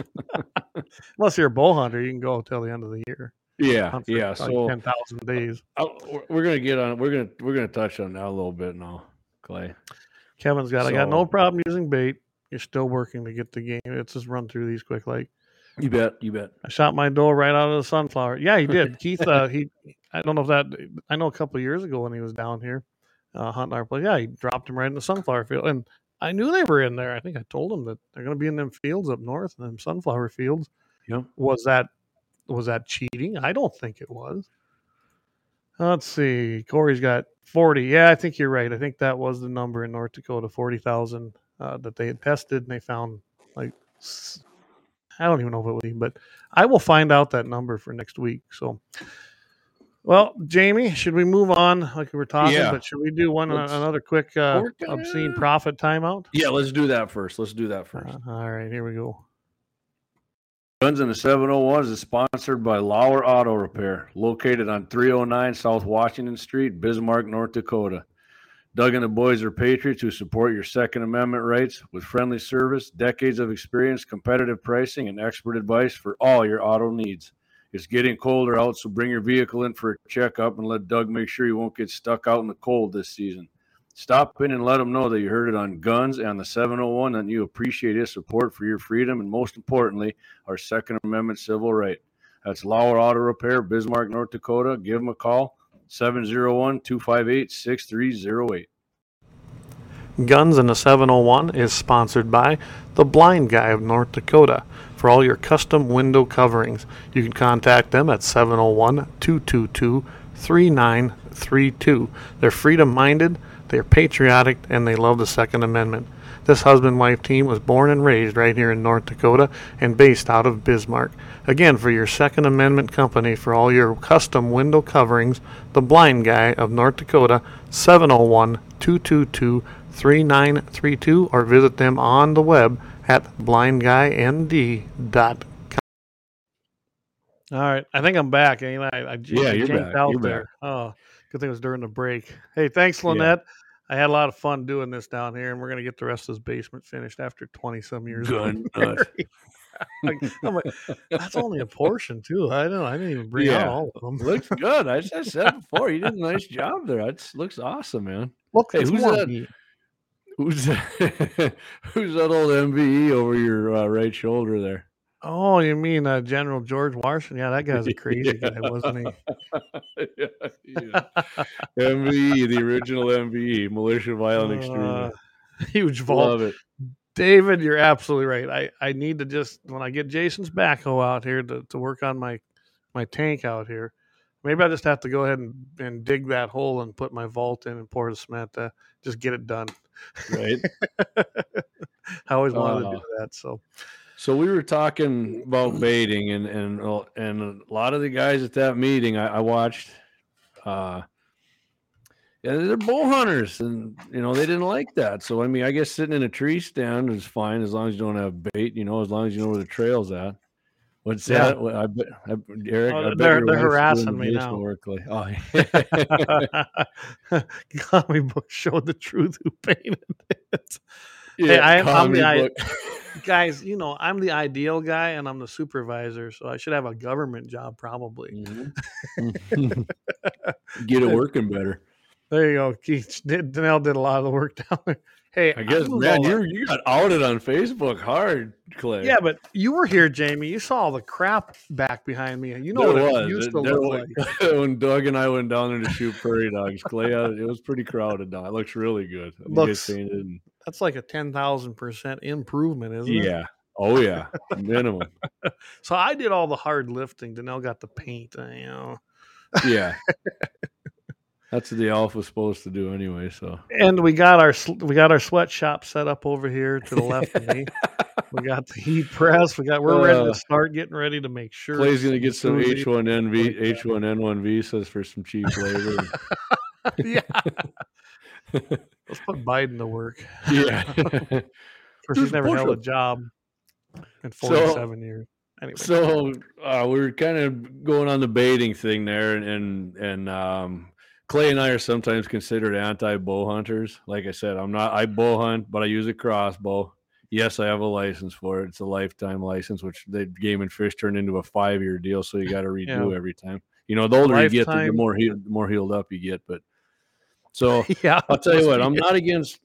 Unless you're a bow hunter, you can go till the end of the year. Yeah. Yeah. So ten thousand days. I'll, we're- gonna get on. We're gonna we're gonna touch on that a little bit now, Clay. Kevin's got. I got no problem using bait. You're still working to get the game. Let's just run through these quick. Like You bet. You bet. I shot my door right out of the sunflower. Yeah, he did. Keith, uh, he. I don't know if that. I know a couple of years ago when he was down here uh, hunting our place. Yeah, he dropped him right in the sunflower field, and I knew they were in there. I think I told him that they're going to be in them fields up north, in them sunflower fields. Yeah. Was that was that cheating? I don't think it was. Let's see. Corey's got 40. Yeah, I think you're right. I think that was the number in North Dakota 40,000 uh, that they had tested and they found like, I don't even know if it was, but I will find out that number for next week. So, well, Jamie, should we move on like we were talking? Yeah. But should we do one Let's- another quick uh, obscene profit timeout? Yeah, let's do that first. Let's do that first. Uh, all right, here we go. Guns in the 701 is sponsored by Lauer Auto Repair, located on 309 South Washington Street, Bismarck, North Dakota. Doug and the boys are patriots who support your Second Amendment rights with friendly service, decades of experience, competitive pricing, and expert advice for all your auto needs. It's getting colder out, so bring your vehicle in for a checkup and let Doug make sure you won't get stuck out in the cold this season. Stop in and let him know that you heard it on Guns and the 701 and you appreciate his support for your freedom and, most importantly, our Second Amendment civil right. That's Lauer Auto Repair, Bismarck, North Dakota. Give them a call, 701 258 6308. Guns in the 701 is sponsored by The Blind Guy of North Dakota. For all your custom window coverings, you can contact them at 701 222 3932. They're freedom minded, they're patriotic, and they love the Second Amendment. This husband wife team was born and raised right here in North Dakota and based out of Bismarck. Again, for your Second Amendment company for all your custom window coverings, The Blind Guy of North Dakota, 701 222 3932, or visit them on the web at blindguynd.com. All right, I think I'm back. I, I, I j- Yeah, I yeah, you're janked back. out You're there. Oh, good thing it was during the break. Hey, thanks, Lynette. I had a lot of fun doing this down here, and we're gonna get the rest of this basement finished after 20 some years. nut. Like, I'm like, that's only a portion too. I don't. I didn't even bring out all of them. Looks good. I just said before, you did a nice job there. It looks awesome, man. Look, Hey, who's that? meat. Who's who's that old MVE over your uh, right shoulder there? Oh, you mean uh, General George Washington? Yeah, that guy's a crazy guy, wasn't he? yeah, yeah. MVE, the original MVE, militia violent Uh, extremist. huge vault. Love it. David, you're absolutely right. I, I need to just when I get Jason's backhoe out here to, to work on my my tank out here, maybe I just have to go ahead and, and dig that hole and put my vault in and pour the cement to just get it done. Right. I always wanted to Uh, do that. So So we were talking about baiting, and and and a lot of the guys at that meeting I, I watched, uh, yeah, they're bow hunters, and you know they didn't like that. So I mean, I guess sitting in a tree stand is fine as long as you don't have bait. You know, as long as you know where the trail's at. What's Yeah. that? I bet, I, Eric. Oh, I bet they're- they're harassing me now. Oh, yeah. comic book showed the truth who painted it. Yeah, I- I'm the I- Guys, you know, I'm the ideal guy and I'm the supervisor, so I should have a government job probably. Mhm. Get it working better. There you go. Keith did, Danelle did a lot of the work down there. Hey, I guess, man, you you got outed on Facebook hard, Clay. yeah, but you were here, Jamie. You saw all the crap back behind me. You know There what was. it used It- to there look was- like. when Doug and I went down there to shoot prairie dogs, Clay, uh, it was pretty crowded down. It looks really good. Looks- painted and- That's like a ten thousand percent improvement, isn't it? yeah. Oh yeah, minimum. So I did all the hard lifting. Danelle got the paint. uh, You know, Yeah. That's what the elf was supposed to do anyway. So and we got our we got our sweatshop set up over here to the left of me. We got the heat press. We got we're ready Uh, to start getting ready to make sure. Clay's gonna get some H one NV H one N one visas for some cheap labor. yeah. Let's put Biden to work. yeah. Of course, he's never held a job in So- 47 years. Anyway, So uh, we are kind of going on the baiting thing there, and and, um, Clay and I are sometimes considered anti bow hunters. Like I said, I'm not. I bow hunt, but I use a crossbow. Yes, I have a license for it. It's a lifetime license, which the game and fish turned into a five year deal, so you got to redo Yeah. every time. You know, the older you get, the more healed, the more healed up you get. But so yeah, I'll tell you what, I'm not against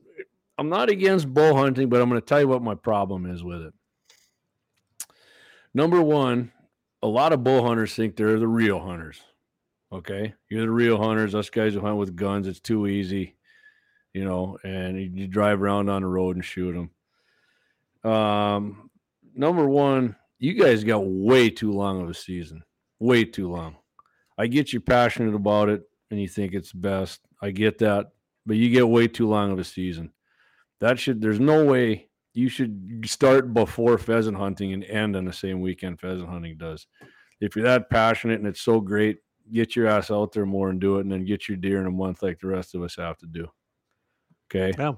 I'm not against bow hunting, but I'm going to tell you what my problem is with it. Number one, a lot of bow hunters think they're the real hunters. Okay, you're the real hunters. Us guys who hunt with guns, it's too easy, you know, and you, you drive around on the road and shoot them. Um, number one, you guys got way too long of a season. way too long. I get you're passionate about it and you think it's best. I get that, but you get way too long of a season. That should there's no way you should start before pheasant hunting and end on the same weekend pheasant hunting does. If you're that passionate and it's so great, get your ass out there more and do it and then get your deer in a month like the rest of us have to do. Okay. Yeah.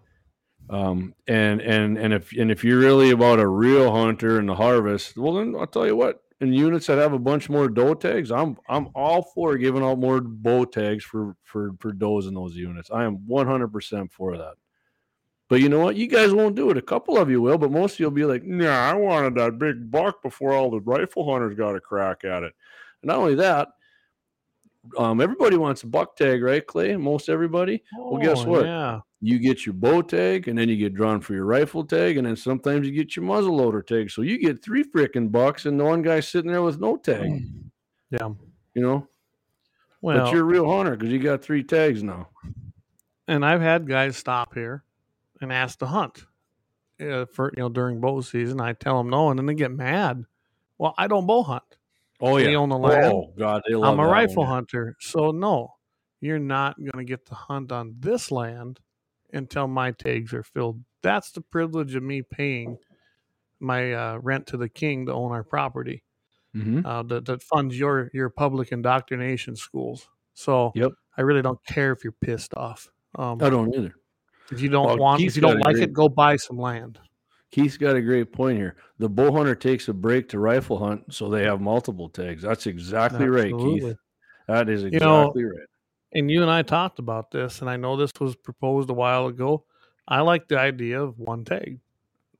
Um, and and and if and if you're really about a real hunter and the harvest, well then I'll tell you what, in units that have a bunch more doe tags, I'm I'm all for giving out more bow tags for for for does in those units. I am 100% for that. But you know what? You guys won't do it. A couple of you will, but most of you'll be like, "Nah, I wanted that big buck before all the rifle hunters got a crack at it." And not only that, um, everybody wants a buck tag, right, Clay? Most everybody. Well, guess Oh, what? Yeah. You get your bow tag and then you get drawn for your rifle tag and then sometimes you get your muzzle loader tag so you get three freaking bucks and the one guy's sitting there with no tag Yeah. you know Well, but you're a real hunter because you got three tags now and I've had guys stop here and ask to hunt uh, for you know during bow season. I tell them no, and then they get mad. Well, I don't bow hunt. oh We own the land. oh god they love I'm a rifle one. hunter, so no, you're not going to get to hunt on this land until my tags are filled. That's the privilege of me paying my uh, rent to the king to own our property. Mhm. uh, that, that funds your your public indoctrination schools. So Yep. I really don't care if you're pissed off. Um, i don't either if you don't Well, want, Keith's if you don't like great- it, go buy some land. keith's got a great point here the bow hunter takes a break to rifle hunt so they have multiple tags that's exactly right keith Absolutely. that is know, exactly right And you and I talked about this, and I know this was proposed a while ago. I like the idea of one tag.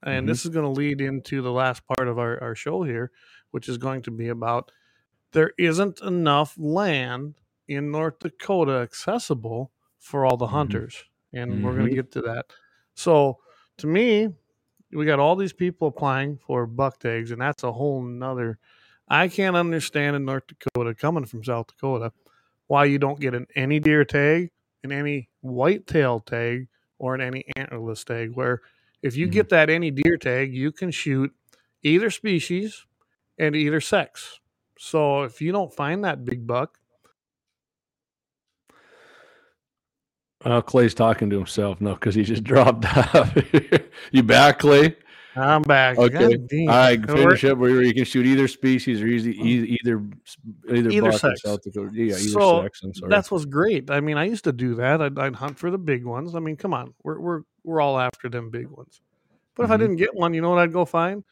And Mhm. this is going to lead into the last part of our, our show here, which is going to be about there isn't enough land in North Dakota accessible for all the Mhm. hunters. And we're going to get to that. So to me, we got all these people applying for buck tags, and that's a whole nother. I can't understand in North Dakota, coming from South Dakota, why you don't get an any deer tag, an any whitetail tag, or an any antlerless tag. Where if you Mhm. get that any deer tag, you can shoot either species and either sex. So if you don't find that big buck, uh, clay's talking to himself no because he just dropped off you back clay I'm back. Okay. All right, finish up where you can shoot either species or easy, either either, Either in sex. South Dakota. Yeah, either So, sex. I'm sorry. That's what's great. I mean, I used to do that. I'd, I'd hunt for the big ones. I mean, come on, we're we're we're all after them big ones. But if I Mhm. didn't get one, you know what I'd go find?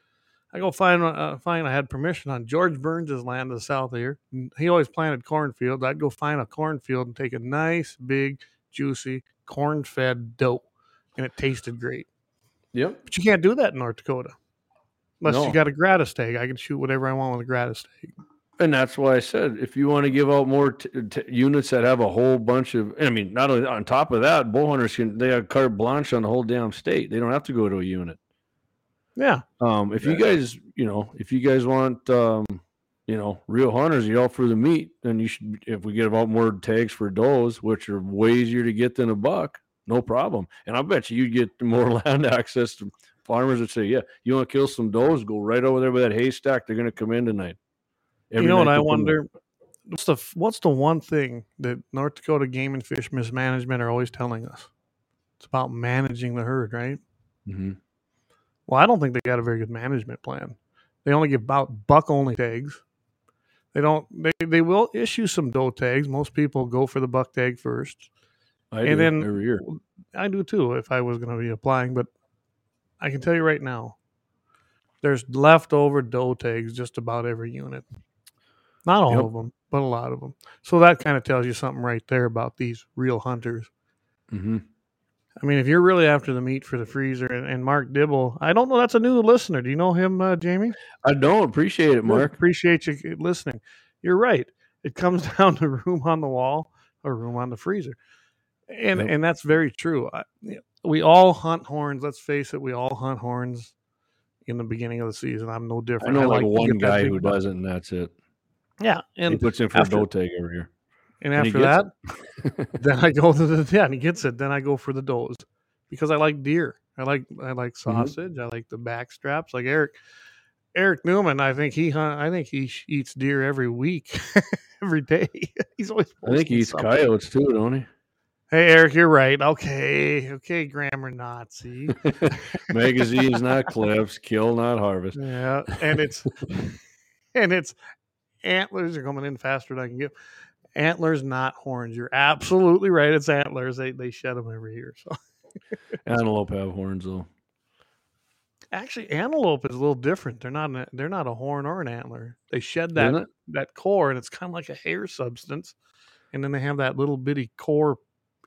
I go find uh, find. I had permission on George Burns's land to the south here. He always planted cornfields. I'd go find a cornfield and take a nice, big, juicy, corn-fed doe, and it tasted great. Yep. But you can't do that in North Dakota. Unless No. you got a gratis tag. I can shoot whatever I want with a gratis tag. And that's why I said if you want to give out more t- t- units that have a whole bunch of, I mean, not only on top of that, bow hunters can they have carte blanche on the whole damn state. They don't have to go to a unit. Yeah. Um, if you guys, you know, if you guys want, um, you know, real hunters, you all for the meat, then you should. If we give out more tags for does, which are way easier to get than a buck, no problem. And I bet you you'd get more land access to farmers that say, "Yeah, you want to kill some does? Go right over there with that haystack. They're going to come in tonight." Every you know what I wonder? What's the what's the one thing that North Dakota Game and Fish Mismanagement are always telling us? It's about managing the herd, right? Mhm. Well, I don't think they got a very good management plan. They only give out buck only tags. They don't. They they will issue some doe tags. Most people go for the buck tag first. I And do then- every year. I do too if I was going to be applying, but I can tell you right now, there's leftover doe tags just about every unit. Not all Yep. of them, but a lot of them. So that kind of tells you something right there about these real hunters. Mm-hmm. I mean, if you're really after the meat for the freezer, and, and Mark Dibble, I don't know, that's a new listener. Do you know him, uh, Jamie? I don't appreciate it, Mark. Appreciate you listening. You're right. It comes down to room on the wall or room on the freezer, and Yep. and that's very true. I, we all hunt horns. Let's face it, we all hunt horns in the beginning of the season. I'm no different. I know like to one guy who doesn't, and that's it. Yeah, and he puts in for after- a doe tag every year. and and after that, then I go to the yeah, and he gets it. Then I go for the does because I like deer. I like I like Mm-hmm. sausage. I like the back straps. Like Eric, Eric Newman, I think he hunt, I think he sh- eats deer every week, every day. He's always. I think he eats something. coyotes too, don't he? Hey Eric, you're right. Okay, okay, grammar Nazi. Magazines, not clips. Kill, not harvest. Yeah, and it's and it's antlers are coming in faster than I can get. Antlers, not horns. You're absolutely right. It's antlers. They they shed them every year. So Antelope have horns though. actually, antelope is a little different. They're not an, they're not a horn or an antler. They shed that that core, and it's kind of like a hair substance. And then they have that little bitty core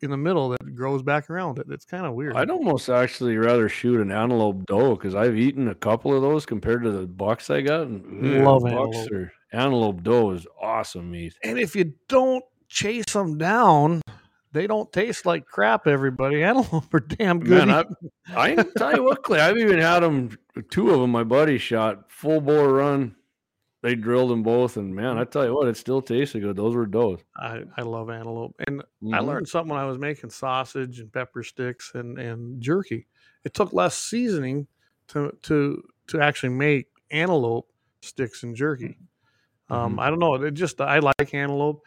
in the middle that grows back around it. It's kind of weird. I'd almost actually rather shoot an antelope doe because I've eaten a couple of those compared to the bucks I got. And, Love bucks antelope. are- antelope doe is awesome meat. And if you don't chase them down, they don't taste like crap. Everybody, antelope are damn good. Man. I, I can tell you what, Clay, I've even had them. Two of them, my buddy shot full bore run. They drilled them both, and man, I tell you what, it still tasted good. Those were does. I, I love antelope, and I Mhm. learned something when I was making sausage and pepper sticks and, and jerky. It took less seasoning to to to actually make antelope sticks and jerky. Um, Mhm. I don't know. It just I like antelope.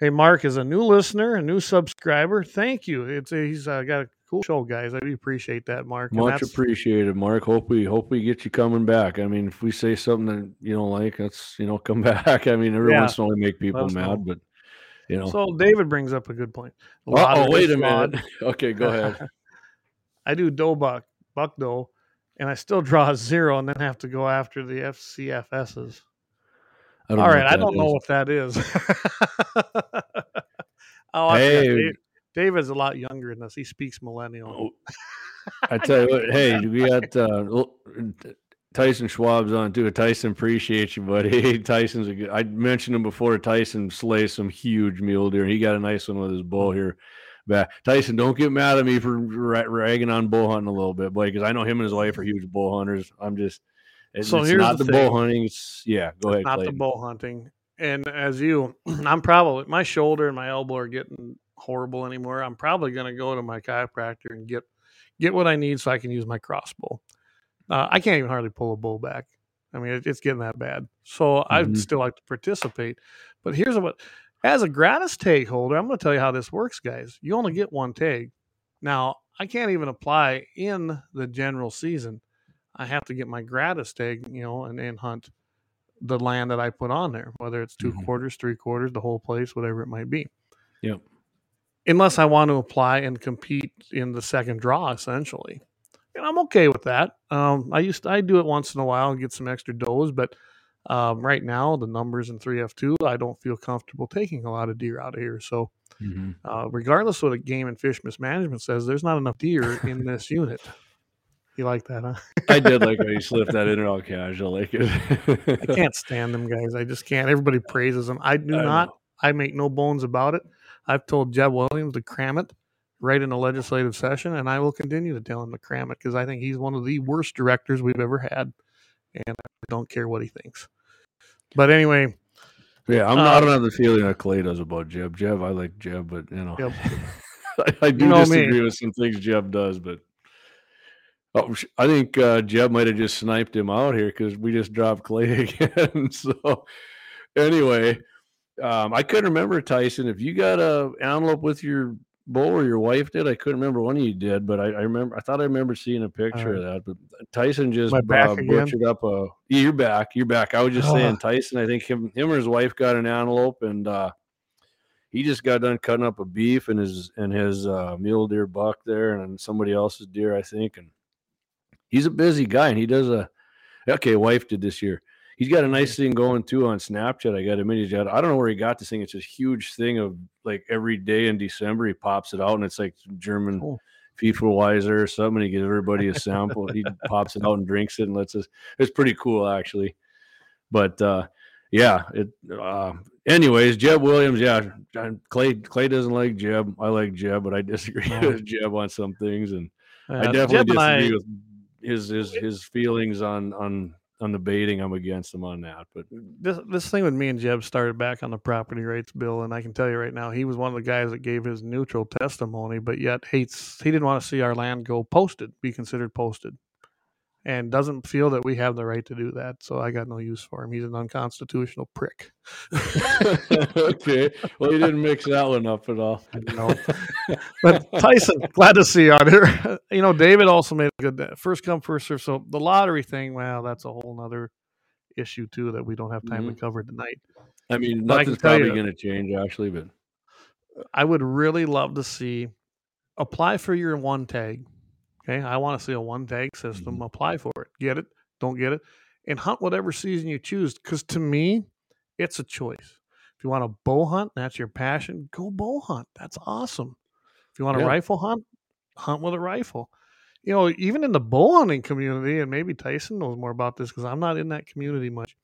Hey, Mark is a new listener, a new subscriber. Thank you. It's he's uh, got a cool show, guys. I do appreciate that, Mark. Much appreciated, Mark. Hope we hope we get you coming back. I mean, if we say something that you don't like, that's you know, come back. I mean, every Yeah. once in a while we make people mad, but you know. So David brings up a good point. A lot oh, wait a minute. Okay, go ahead. I do doe buck, buck doe, and I still draw a zero and then have to go after the FCFSs. I don't All know right, I don't know what that is. oh, I Hey. David's a lot younger than us. He speaks millennial. Oh, I tell you what, hey, we got uh, Tyson Schwab's on too. Tyson, appreciate you, buddy. Tyson's a good. I mentioned him before. Tyson slays some huge mule deer. He got a nice one with his bow here. Back. Tyson, don't get mad at me for ra- ragging on bow hunting a little bit, boy, because I know him and his wife are huge bow hunters. I'm just. It's, So it's here's not the the, bow hunting. It's yeah. Go ahead, not Clayton. the bow hunting. And as you, I'm probably my shoulder and my elbow are getting horrible anymore. I'm probably going to go to my chiropractor and get get what I need so I can use my crossbow. Uh, I can't even hardly pull a bow back. I mean, it, it's getting that bad. So I'd Mhm. still like to participate. But here's what: as a gratis tag holder, I'm going to tell you how this works, guys. You only get one tag. Now I can't even apply in the general season. I have to get my gratis tag, you know, and, and hunt the land that I put on there, whether it's 2 Mhm. quarters, three quarters, the whole place, whatever it might be. Yep. Unless I want to apply and compete in the second draw, essentially. And I'm okay with that. Um, I used to, I do it once in a while and get some extra does, but um, right now the numbers in 3F2, I don't feel comfortable taking a lot of deer out of here. So, Mhm. uh, regardless of what the game and fish mismanagement says, there's not enough deer in this unit. You like that, huh? I did like how you slipped that in there all casual. Like it. I can't stand them guys. I just can't. Everybody praises them. I do I not. know. I make no bones about it. I've told Jeb Williams to cram it right in a legislative session, and I will continue to tell him to cram it because I think he's one of the worst directors we've ever had, and I don't care what he thinks. But anyway, Yeah, I'm Uh, not, I don't have the feeling that Clay does about Jeb. Jeb, I like Jeb, but you know, Yep. I, I do know me. disagree with some things Jeb does. But oh, I think uh, Jeb might have just sniped him out here because we just dropped Clay again. so anyway, um, I couldn't remember Tyson if you got a antelope with your bow or your wife did. I couldn't remember one of you did, but I, I remember. I thought I remember seeing a picture of that. But Tyson just Am I back uh, butchered up a. Yeah, you're back. You're back. I was just saying, Tyson. I think him, him or his wife got an antelope, and uh, he just got done cutting up a beef and his and his uh, mule deer buck there, and somebody else's deer, I think. And he's a busy guy, and he does a. Okay, wife did this year. He's got a nice thing going too on Snapchat. I got him. He's got. I don't know where he got this thing. It's this huge thing of like every day in December he pops it out, and it's like German Cool. Weiser or something. He gives everybody a sample. he pops it out and drinks it and lets us. It's pretty cool actually. But uh, yeah, it. Uh, anyways, Jeb Williams. Yeah, Clay. Clay doesn't like Jeb. I like Jeb, but I disagree with Jeb on some things, and I definitely Jeb and I- disagree with his his his feelings on on on the baiting. I'm against him on that, but this this thing with me and Jeb started back on the property rights bill, and I can tell you right now, he was one of the guys that gave his neutral testimony, but yet hates he didn't want to see our land go posted, be considered posted. And doesn't feel that we have the right to do that. So I got no use for him. He's an unconstitutional prick. okay. Well, you didn't mix that one up at all. I know. but Tyson, glad to see you on here. You know, David also made a good first come first serve. So the lottery thing, well, that's a whole nother issue too that we don't have time to mm-hmm. cover tonight. I mean, But I nothing's tell probably going to change actually, but I would really love to see apply for your one tag. Okay, I want to see a one tag system. Mm-hmm. Apply for it. Get it? Don't get it? And hunt whatever season you choose. Because to me, it's a choice. If you want to bow hunt, that's your passion. Go bow hunt. That's awesome. If you want to Yeah. rifle hunt, hunt with a rifle. You know, even in the bow hunting community, and maybe Tyson knows more about this because I'm not in that community much.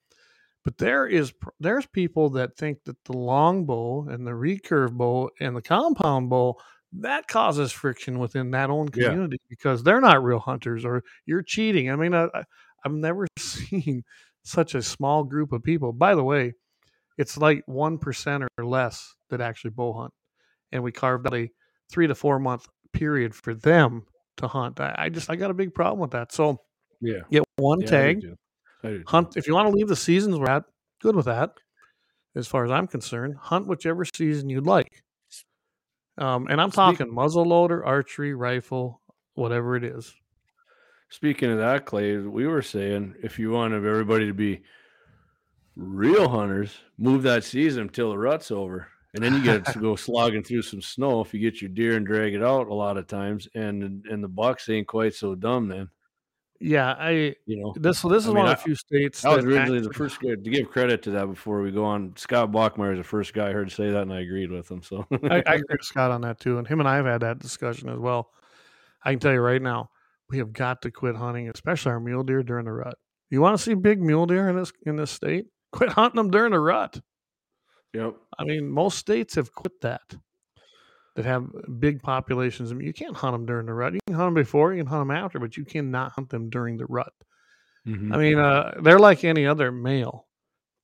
But there is there's people that think that the long bow and the recurve bow and the compound bow that causes friction within that own Yeah. community because they're not real hunters or you're cheating. I mean, I, I've never seen such a small group of people. By the way, it's like one percent or less that actually bow hunt, and we carved out a three to four month period for them to hunt. I, I just I got a big problem with that. So yeah. get one yeah, I do tag. I do hunt if you want to leave the seasons we're at good with that as far as i'm concerned hunt whichever season you'd like um, and i'm Speak- talking muzzle loader archery rifle whatever it is Speaking of that, Clay, we were saying if you want everybody to be real hunters, move that season until the rut's over. And then you get to go slogging through some snow if you get your deer and drag it out a lot of times. And and the bucks ain't quite so dumb then, yeah i you know. this this is I mean, one of the few states I was originally the first guy to give credit to that before we go on. Scott Bachmeyer is the first guy I heard say that, and I agreed with him. So I, I agree with Scott on that too, and him and I have had that discussion as well. I can tell you right now, we have got to quit hunting, especially our mule deer during the rut. You want to see big mule deer in this in this state? Quit hunting them during the rut. yep. I mean, most states have quit that. That have big populations. I mean, you can't hunt them during the rut. You can hunt them before, you can hunt them after, but you cannot hunt them during the rut. Mhm. I mean, uh, they're like any other male.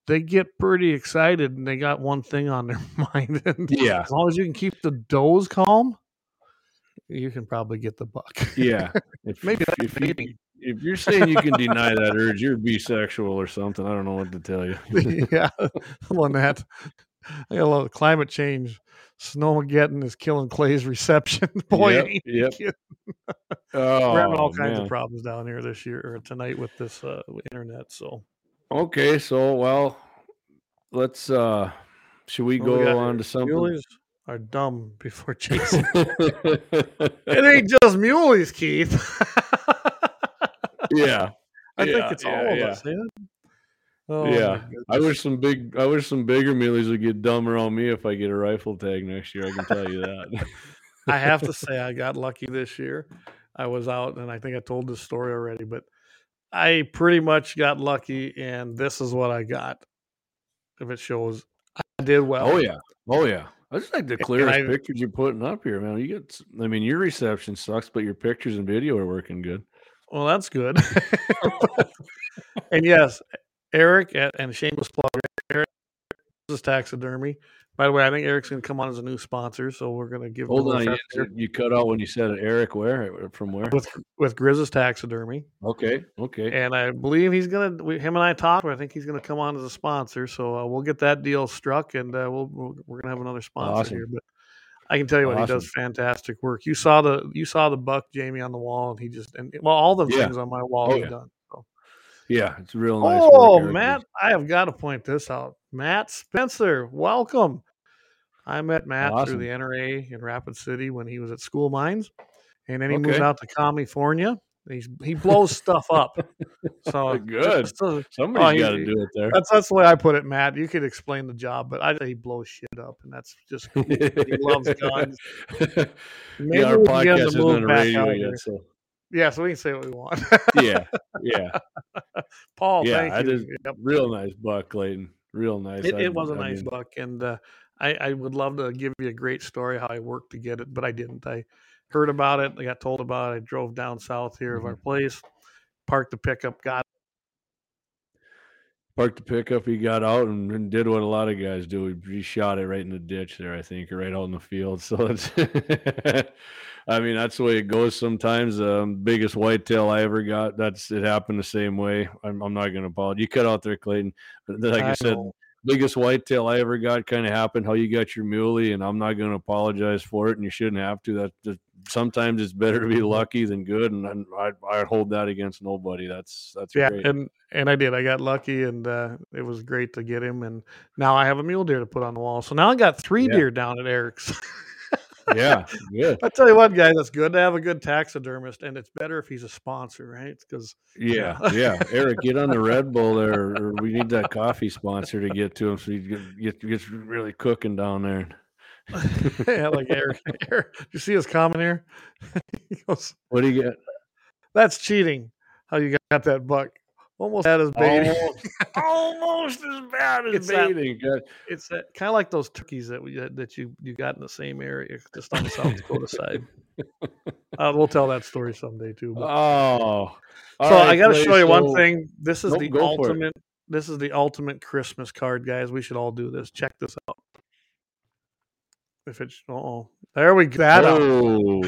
They get pretty excited and they got one thing on their mind. Yeah. as long as you can keep the does calm, you can probably get the buck. Yeah. If, Maybe that's if, you, if you're saying you can deny that urge, you're bisexual or something. I don't know what to tell you. yeah, on that. I got a lot of climate change. Snowmageddon is killing Clay's reception. Boy, Yep, ain't yep. Oh, we're having all kinds man. of problems down here this year or tonight with this uh, internet. So Okay, so well, let's uh should we What we go got on to something? muleys are dumb before chasing. it ain't just muleys, Keith. yeah. I Yeah, think it's all yeah, of yeah. us. Yeah. Oh, yeah. I wish some big I wish some bigger muleys would get dumber on me if I get a rifle tag next year. I can tell you that. I have to say I got lucky this year. I was out and I think I told this story already, but I pretty much got lucky and this is what I got. If it shows I did well. oh yeah. Oh yeah. I just like the clearest I- pictures you're putting up here, man. You get I mean your reception sucks, but your pictures and video are working good. Well, that's good. and yes, Eric at, and shameless plug, Eric is taxidermy. By the way, I think Eric's going to come on as a new sponsor, so we're going to give Hold on, you, you cut out when you said. Eric, where? From where? with with Grizz's taxidermy, Okay, okay. and I believe he's going to. Him and I talked. I think he's going to come on as a sponsor, so uh, we'll get that deal struck, and uh, we'll, we'll we're going to have another sponsor Awesome. here. But I can tell you what he does fantastic work. You saw the you saw the buck Jamie on the wall, and he just and well all the Yeah. things on my wall Oh, yeah. done. Yeah, it's real nice. Oh, work, Matt, I have got to point this out. Matt Spencer, welcome. I met Matt Awesome. through the NRA in Rapid City when he was at School Mines, and then he moved Okay. out to California. He's he blows stuff up. So Good. so- uh, oh, Somebody's he- got to do it there. that's that's the way I put it, Matt. You could explain the job, but I he blows shit up, and that's just cool. he loves guns. Maybe yeah, our we can get him podcast isn't on the radio yet, so Yeah, so we can say what we want. yeah, yeah, Paul, yeah. thank I you. did Yep. real nice buck, Clayton. Real nice. It, it was a I nice mean, buck, and uh, I, I would love to give you a great story how I worked to get it, but I didn't. I heard about it, I got told about it. I drove down south here of our Mm-hmm. place, parked the pickup, got Parked the pickup. He got out and, and did what a lot of guys do. He, shot it right in the ditch there, I think, or right out in the field. So it's I mean, that's the way it goes sometimes. Um, biggest whitetail I ever got. That's it happened the same way. I'm, I'm not going to apologize. You cut out there, Clayton. But Like I, I said, know. Biggest whitetail I ever got kind of happened how you got your muley, and I'm not going to apologize for it, and you shouldn't have to. That just, sometimes it's better to be lucky than good, and, and I I hold that against nobody. That's that's yeah, great. and and I did. I got lucky, and uh, it was great to get him. And now I have a mule deer to put on the wall. So now I got three Yeah. deer down at Eric's. yeah, good. I tell you what, guys, it's good to have a good taxidermist, and it's better if he's a sponsor, right? Because Yeah, yeah. Eric, get on the Red Bull there, or we need that coffee sponsor to get to him so he get, get gets really cooking down there. yeah, like Eric, Eric, you see his comment here? he goes, What do you get? "That's cheating. How you got that buck? Almost as baiting. Almost, almost as bad as It's that- baiting. God. It's kind of like those turkeys that we that you you got in the same area, just on the South Dakota side. Uh, we'll tell that story someday too. But, Oh, so all I got to show you one thing. This is Nope, the go for it. ultimate. This is the ultimate Christmas card, guys. We should all do this. Check this out. If it's oh, there we go. That uh, up. Oh,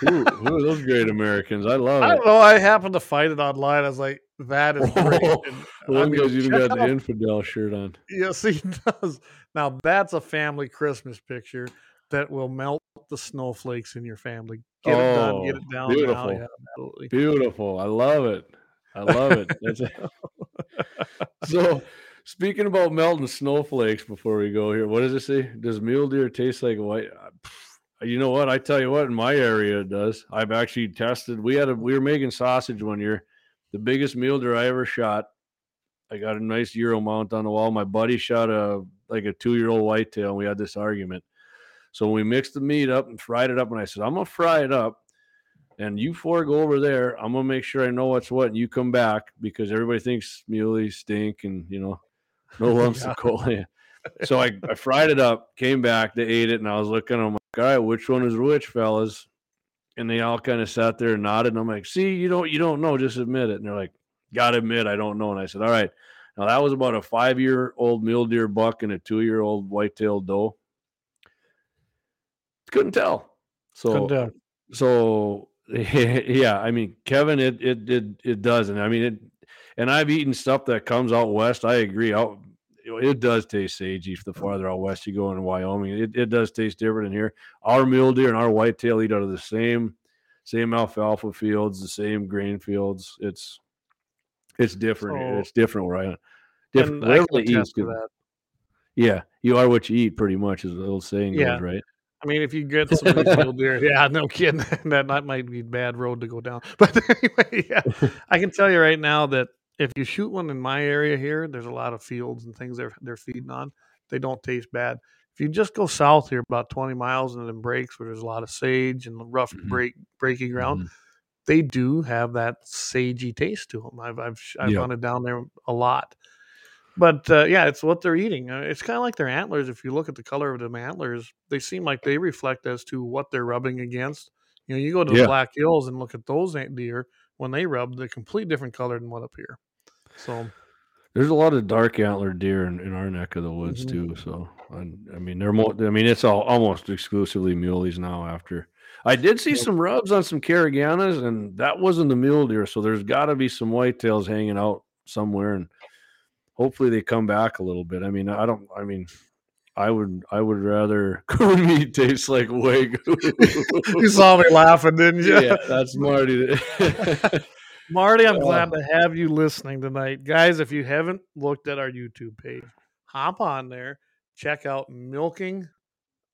who, who are those great Americans? I love I it. don't know. I happened to find it online. I was like, that is great. Oh, And, One I mean, guy's even check got the infidel shirt on. Yes, he does. Now that's a family Christmas picture that will melt the snowflakes in your family. Get it done. Get Oh, it down. Beautiful. Yeah, absolutely. Beautiful. I love it. I love it. That's so. Speaking about melting snowflakes, before we go here, what does it say? Does mule deer taste like white? uh, You know what? I tell you what, in my area it does. I've actually tested. We had a we were making sausage one year. The biggest mule deer I ever shot. I got a nice Euro mount on the wall. My buddy shot a like a two year old whitetail, and we had this argument. So we mixed the meat up and fried it up, and I said, I'm gonna fry it up and you four go over there. I'm gonna make sure I know what's what, and you come back because everybody thinks muleys stink, and you know, no lumps Yeah. of coal. Yeah. so I, I fried it up, came back, they ate it, and I was looking. I'm like, all right, which one is which, fellas? And they all kind of sat there and nodded. And I'm like, see, you don't you don't know, just admit it. And they're like, gotta admit, I don't know. And I said, all right. Now that was about a five year old mule deer buck and a two year old white-tailed doe. Couldn't tell. So Couldn't tell. so yeah, I mean, Kevin, it it it it doesn't. I mean, it, and I've eaten stuff that comes out west. I agree. Out, it does taste sagey the farther out west you go in Wyoming. It, it does taste different in here. Our mule deer and our whitetail eat out of the same same alfalfa fields, the same grain fields. It's it's different. So- it's different where I different. I can they eat, to that. Yeah, you are what you eat, pretty much, is the old saying Yeah. goes, right? I mean, if you get some mule deer, yeah, no kidding. that that might be a bad road to go down. But anyway, yeah, I can tell you right now that if you shoot one in my area here, there's a lot of fields and things they're they're feeding on. They don't taste bad. If you just go south here about 20 miles and then breaks where there's a lot of sage and rough Mhm. break breaking ground, Mhm. they do have that sagey taste to them. I've I've I've Yeah. hunted down there a lot, but uh, yeah, it's what they're eating. Uh, It's kind of like their antlers. If you look at the color of them antlers, they seem like they reflect as to what they're rubbing against. You know, you go to the Black Hills and look at those deer when they rub, they're complete different color than what up here. So There's a lot of dark antler deer in, in our neck of the woods Mhm. too. So I, I mean, they're more. I mean, it's all almost exclusively muleys now. After I did see some rubs on some Caraganas, and that wasn't the mule deer. So there's got to be some whitetails hanging out somewhere, and hopefully they come back a little bit. I mean, I don't. I mean, I would. I would rather coon meat tastes like wagyu. you saw me laughing, didn't you? yeah, that's Marty. Marty, I'm Uh, glad to have you listening tonight. Guys, if you haven't looked at our YouTube page, hop on there, check out Milking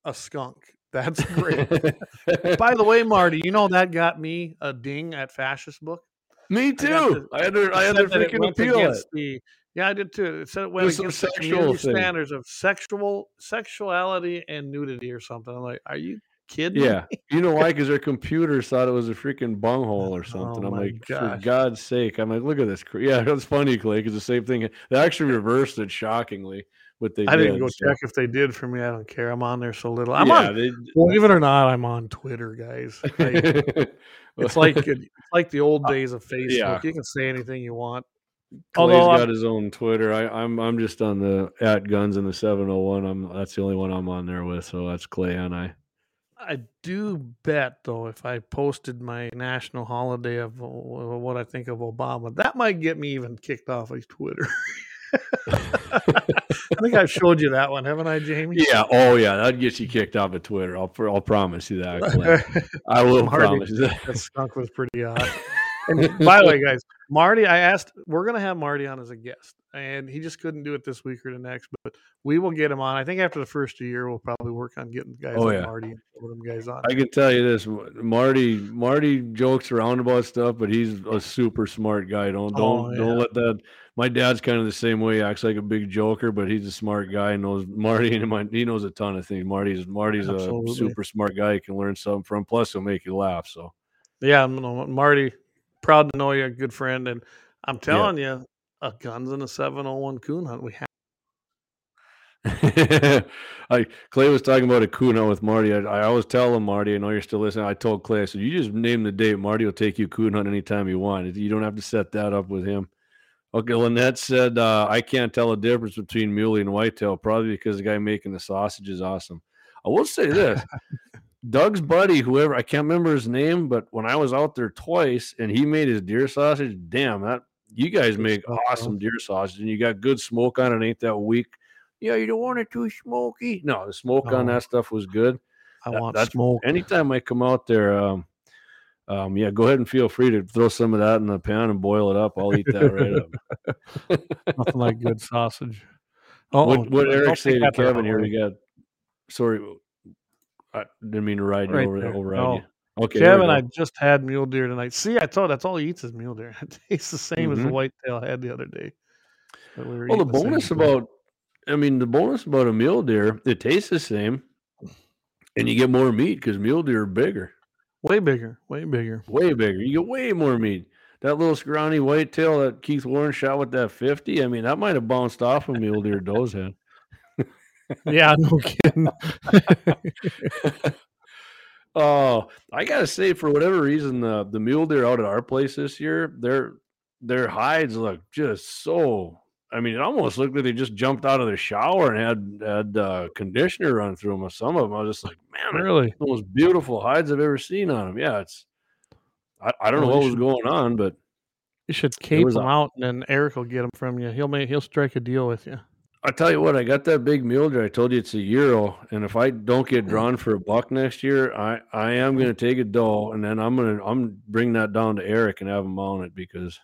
a Skunk. That's great. By the way, Marty, you know that got me a ding at Fascist Book. Me too. I had to. I had to freaking appeal it. the- yeah, I did too. It said it went some against the sexual standards of sexual sexuality and nudity or something. I'm like, are you kidding? Yeah, you know why? Because their computers thought it was a freaking bunghole or something. Oh I'm like, for. God's sake! I'm like, look at this. Yeah, that's funny, Clay. Because the same thing. They actually reversed it shockingly. What they I did. didn't go so- check if they did for me. I don't care. I'm on there so little. I'm yeah, on. they, Believe it or not, I'm on Twitter, guys. I- It's like it's like the old days of Facebook. Uh, yeah. You can say anything you want. Clay's although got I'm- his own Twitter. I, I'm I'm just on the at guns in the 701. I'm that's the only one I'm on there with. So that's Clay and I. I do bet though, if I posted my national holiday of uh, what I think of Obama, that might get me even kicked off of Twitter. I think I've showed you that one, haven't I, Jamie? Yeah. Oh, yeah. That'd get you kicked off of Twitter. I'll, I'll promise you that. I will Marty. promise you that. that skunk was pretty hot. And by the way, guys, Marty, I asked, we're going to have Marty on as a guest, and he just couldn't do it this week or the next, but we will get him on. I think after the first year, we'll probably work on getting guys Oh, like yeah. Marty and them guys on. I can tell you this, Marty. Marty jokes around about stuff, but he's a super smart guy. Don't don't Oh, don't let that. My dad's kind of the same way. He acts like a big joker, but he's a smart guy. and knows Marty and he knows a ton of things. Marty's Marty's Absolutely. a super smart guy. You can learn something from. Plus, he'll make you laugh. So Yeah, Marty, proud to know you're a good friend, and I'm telling you, a guns and a 701 coon hunt. We have I Clay was talking about a coon hunt with Marty. I, I always tell him, Marty, I know you're still listening. I told Clay, I said, you just name the date. Marty will take you coon hunt anytime you want. You don't have to set that up with him. Okay, Lynette said, uh, I can't tell the difference between muley and whitetail, probably because the guy making the sausage is awesome. I will say this. Doug's buddy, whoever I can't remember his name, but when I was out there twice and he made his deer sausage, damn that you guys make awesome deer sausage and you got good smoke on it. Ain't that weak? Yeah, you don't want it too smoky. No, the smoke on that stuff was good. I That- want that's- smoke. Anytime I come out there, um, um, yeah, go ahead and feel free to throw some of that in the pan and boil it up. I'll eat that right up. Nothing like good sausage. Oh, what what Eric take to Kevin here? We got sorry, I didn't mean to ride you Right over, there. over Oh. you. Okay, Kevin. I just had mule deer tonight. See, I told that's all he eats is mule deer. It tastes the same as the Mhm. whitetail I had the other day. We Well, the same bonus about, I mean, the bonus about a mule deer, it tastes the same, and you get more meat because mule deer are bigger, way bigger, way bigger. way bigger. You get way more meat. That little scrawny whitetail that Keith Warren shot with that fifty, I mean, that might have bounced off a mule deer doe's head. Yeah, no kidding. Oh, I gotta say, for whatever reason, the the mule deer out at our place this year, their their hides look just so. I mean, it almost looked like they just jumped out of the shower and had had uh, conditioner run through them. Some of them, I was just like, man, really? the most beautiful hides I've ever seen on them. Yeah, it's. I, I don't know what you was going on, but You should cape them a- out, and then Eric will get them from you. He'll make he'll strike a deal with you. I tell you what, I got that big mule deer. I told you it's a euro, and if I don't get drawn for a buck next year, I I am going to take a doe, and then I'm gonna I'm bring that down to Eric and have him on it because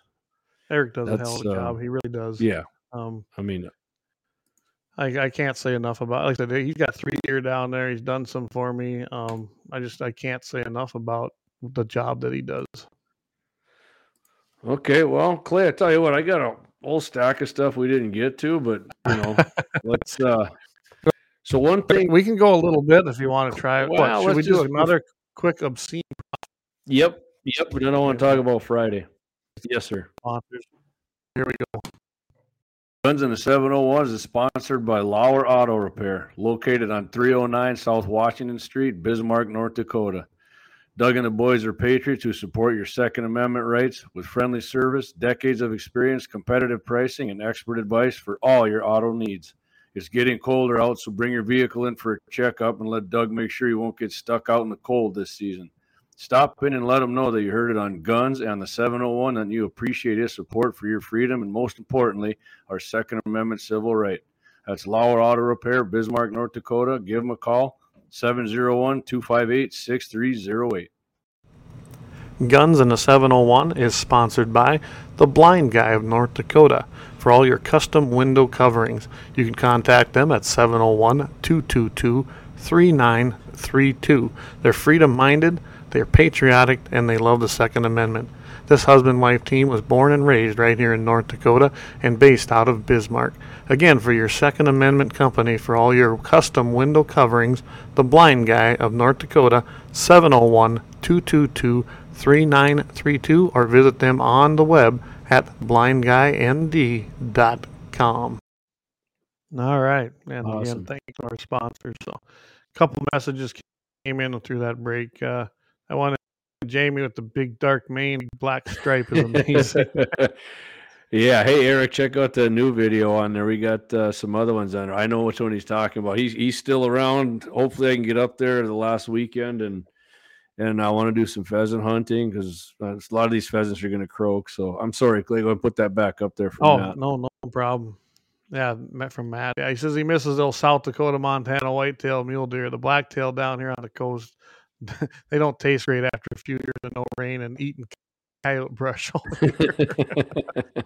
Eric does a hell of a uh, job. He really does. yeah, Um, I mean I, I can't say enough about. Like I said, he's got three deer down there. He's done some for me. Um, I just I can't say enough about the job that he does. Okay, well, Clay, I tell you what, I got a whole stack of stuff we didn't get to, but you know, let's. uh So one thing, We can go a little bit if you want to try it. Well, should we do another quick obscene yep, yep. But don't want to talk about Friday. Yes, sir. Here we go. Guns in the 701 is sponsored by Lauer Auto Repair, located on 309 South Washington Street, Bismarck, North Dakota. Doug and the boys are patriots who support your Second Amendment rights with friendly service, decades of experience, competitive pricing, and expert advice for all your auto needs. It's getting colder out, so bring your vehicle in for a checkup and let Doug make sure you won't get stuck out in the cold this season. Stop in and let him know that you heard it on Guns and the 701 and you appreciate his support for your freedom and, most importantly, our Second Amendment civil right. That's Lauer Auto Repair, Bismarck, North Dakota. Give them a call, 701 258 6308. Guns in the 701 is sponsored by The Blind Guy of North Dakota. For all your custom window coverings, you can contact them at 701 222 3932. They're freedom minded, they're patriotic, and they love the Second Amendment. This husband wife team was born and raised right here in North Dakota and based out of Bismarck. Again, for your Second Amendment company, for all your custom window coverings, The Blind Guy of North Dakota, 701 222 3932, or visit them on the web at blindguynd.com. All right. And Awesome. again, thank you to our sponsors. So, a couple messages came in through that break. Uh, I wanted Jamie with the big dark mane, black stripe is amazing. Yeah. Hey, Eric, check out the new video on there. We got uh, some other ones on there. I know which one he's talking about. He's he's still around. Hopefully, I can get up there the last weekend and and I want to do some pheasant hunting because a lot of these pheasants are going to croak. So I'm sorry, Clay. Go put that back up there for Oh Matt. no, no problem. Yeah, met from Matt. Yeah, he says he misses those South Dakota, Montana whitetail mule deer. The blacktail down here on the coast, they don't taste great after a few years of no rain and eating coyote brush. all year.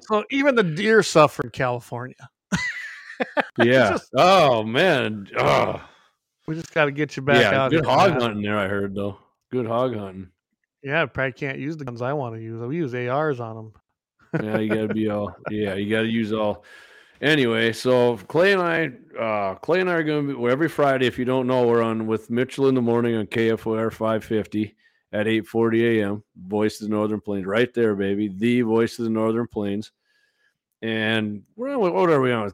so even the deer suffer in California. yeah. just- oh man. Oh. We just got to get you back Yeah. out. Good hog hunting there. I heard though. Good hog hunting. Yeah, I probably can't use the guns I want to use. We use ARs on them. yeah, you gotta be all yeah, you gotta use all anyway, so Clay and I uh Clay and I are gonna be well, every Friday, if you don't know, we're on with Mitchell in the morning on KFYR five fifty at eight forty AM. Voice of the Northern Plains, right there, baby. The voice of the Northern Plains. And we're on what are we on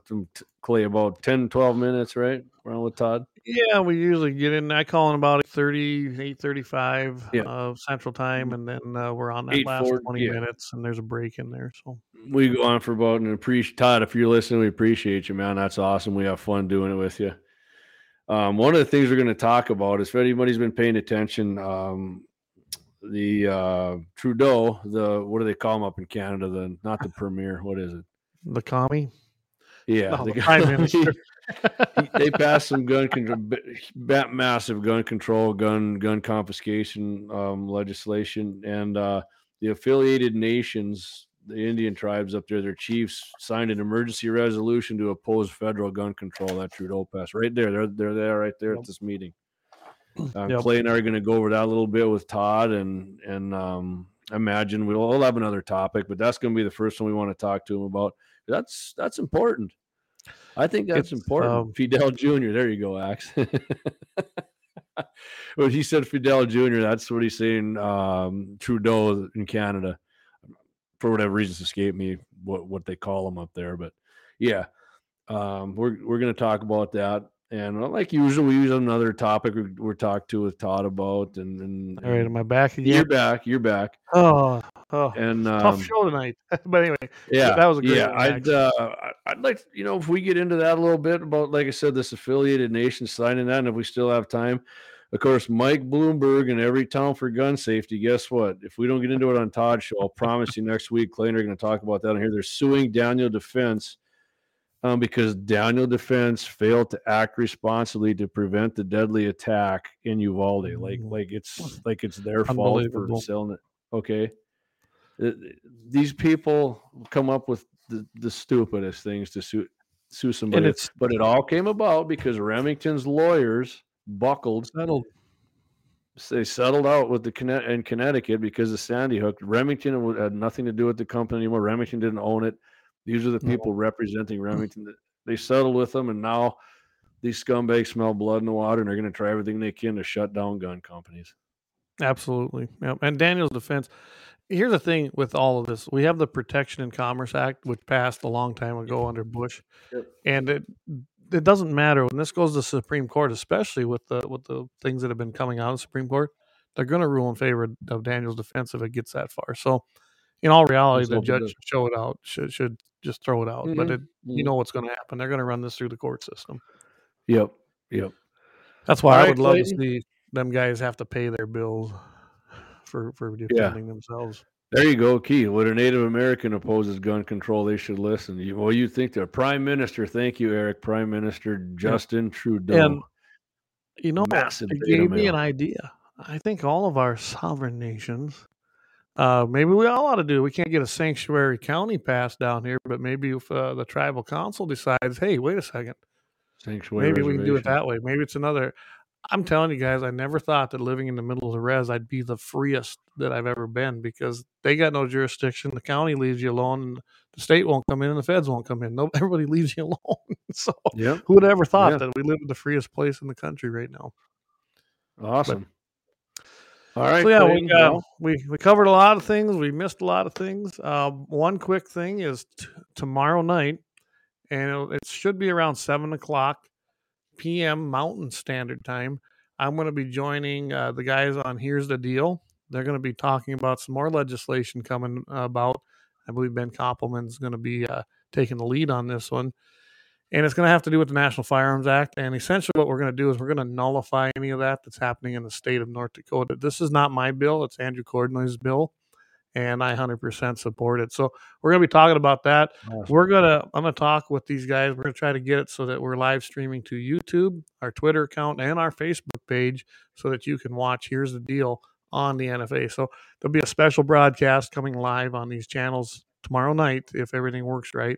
Clay? About 10, 12 minutes, right? We're on with Todd. Yeah, we usually get in. I call in about 30, 8.35 Yeah. of Central Time, and then uh, we're on that last 8:40, 20 yeah. minutes, and there's a break in there. So we go on for about and appreciate Todd. If you're listening, we appreciate you, man. That's awesome. We have fun doing it with you. Um, one of the things we're going to talk about is if anybody's been paying attention, um, the uh, Trudeau, the what do they call him up in Canada? The not the premier. What is it? the commie, Yeah, No, the the prime minister. He- they passed some gun control, massive gun control, gun gun confiscation um, legislation, and uh, the affiliated nations, the Indian tribes up there, their chiefs signed an emergency resolution to oppose federal gun control. That Trudeau passed right there. They're they're there right there at this meeting. Uh, Yep. Clay and I are going to go over that a little bit with Todd, and and um, imagine we'll, we'll have another topic, but that's going to be the first one we want to talk to him about. That's that's important. I think that's It's, important. um, Fidel Jr. There you go, Axe. when he said Fidel Jr., that's what he's saying. Um, Trudeau in Canada, for whatever reasons, escaped me what what they call him up there. But yeah, um, we're we're going to talk about that. And like usual, we use another topic we, we're talked to with Todd about. And, and, All right, am I back you're back. You're back. Oh, oh And um, tough show tonight. but anyway, yeah, that was a great yeah. one, I'd uh, I'd like you know if we get into that a little bit about like I said, this affiliated nation signing that, and if we still have time, of course, Mike Bloomberg and Everytown for gun safety. Guess what? If we don't get into it on Todd's show, I'll promise you next week, Clay and I are going to talk about that on here. They're suing Daniel Defense. Um, because Daniel Defense failed to act responsibly to prevent the deadly attack in Uvalde. Like, Mm. like it's like it's their fault for selling it. Okay, Uh, these people come up with the, the stupidest things to sue sue somebody, but it all came about because Remington's lawyers buckled. settled. They settled out with the in Connecticut because of Sandy Hook. Remington had nothing to do with the company anymore. Remington didn't own it. These are the people representing mm-hmm. Remington. that- They settled with them, and now these scumbags smell blood in the water, and they're going to try everything they can to shut down gun companies. Absolutely. Yep. And Daniel's defense. Here's the thing with all of this. We have the Protection and Commerce Act, which passed a long time ago under Bush. Yep. And it it doesn't matter when this goes to the Supreme Court, especially with the with the things that have been coming out of the Supreme Court, they're gonna rule in favor of Daniel's defense if it gets that far. So in all reality, the judge show it out, should should just throw it out. But Mhm. it, you know what's gonna happen. They're gonna run this through the court system. Yep. Yep. That's why All I right, would love to see them guys have to pay their bills for for defending themselves. There you go, Keith. When a Native American opposes gun control, they should listen. You, well, you think the Prime Minister, thank you, Eric, Prime Minister Justin Trudeau. And you know. Massive it gave me male. an idea. I think all of our sovereign nations, uh, maybe we all ought to do. We can't get a sanctuary county pass down here, but maybe if uh, the tribal council decides, hey, wait a second, Sanctuary maybe we can do it that way. Maybe it's another. I'm telling you guys, I never thought that living in the middle of the res, I'd be the freest that I've ever been because they got no jurisdiction. The county leaves you alone, and the state won't come in, and the feds won't come in. No, everybody leaves you alone. so, Yep. who would ever thought Yeah. that we live in the freest place in the country right now? Awesome. All right. so yeah, we, uh, we we covered a lot of things. We missed a lot of things. Um, one quick thing is t- tomorrow night, and it should be around seven o'clock p.m. Mountain Standard Time. I'm going to be joining uh, the guys on Here's the Deal. They're going to be talking about some more legislation coming about. I believe Ben Koppelman's going to be uh, taking the lead on this one. And it's going to have to do with the National Firearms Act. And essentially, what we're going to do is we're going to nullify any of that that's happening in the state of North Dakota. This is not my bill, it's Andrew Cordnoy's bill. And I 100% support it. So we're going to be talking about that. We're gonna I'm gonna talk with these guys. We're gonna try to get it so that we're live streaming to YouTube, our Twitter account, and our Facebook page so that you can watch Here's the Deal on the NFA. So there'll be a special broadcast coming live on these channels tomorrow night if everything works right.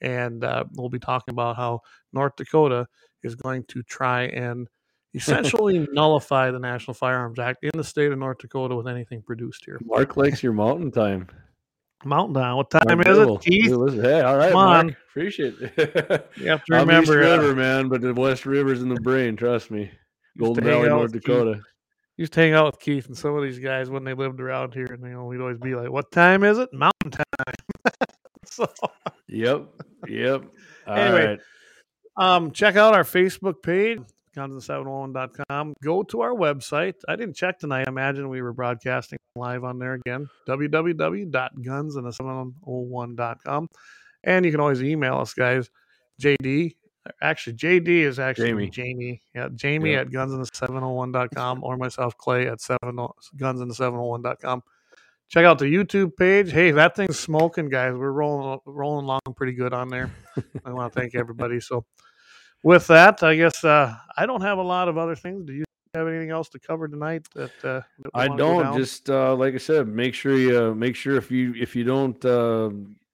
And uh, we'll be talking about how North Dakota is going to try and essentially nullify the National Firearms Act in the state of North Dakota with anything produced here. Mark likes your mountain time. Mountain time. What time Mark is Dibble. it, Keith? Hey, all right, Come Mark. on. Appreciate it. You have to I'm East remember. uh, River, man, but the West River's in the brain. Trust me. Golden Valley, North with Keith. Dakota. used to hang out with Keith and some of these guys when they lived around here, and you know we'd always be like, "What time is it? Mountain time." So, Yep. Yep. All Anyway, right. um, check out our Facebook page, guns701.com. Go to our website. I didn't check tonight. I imagine we were broadcasting live on there again. www.guns701.com, and you can always email us, guys. JD. Actually, JD is actually Jamie. Jamie. Yeah, Jamie Yeah. at guns701.com or myself, Clay at seven guns701.com. Check out the YouTube page. Hey, that thing's smoking, guys. We're rolling rolling along pretty good on there. I want to thank everybody. So, with that, I guess uh, I don't have a lot of other things. Do you have anything else to cover tonight? That, uh, that I don't just uh, like I said. Make sure you uh, make sure if you if you don't uh,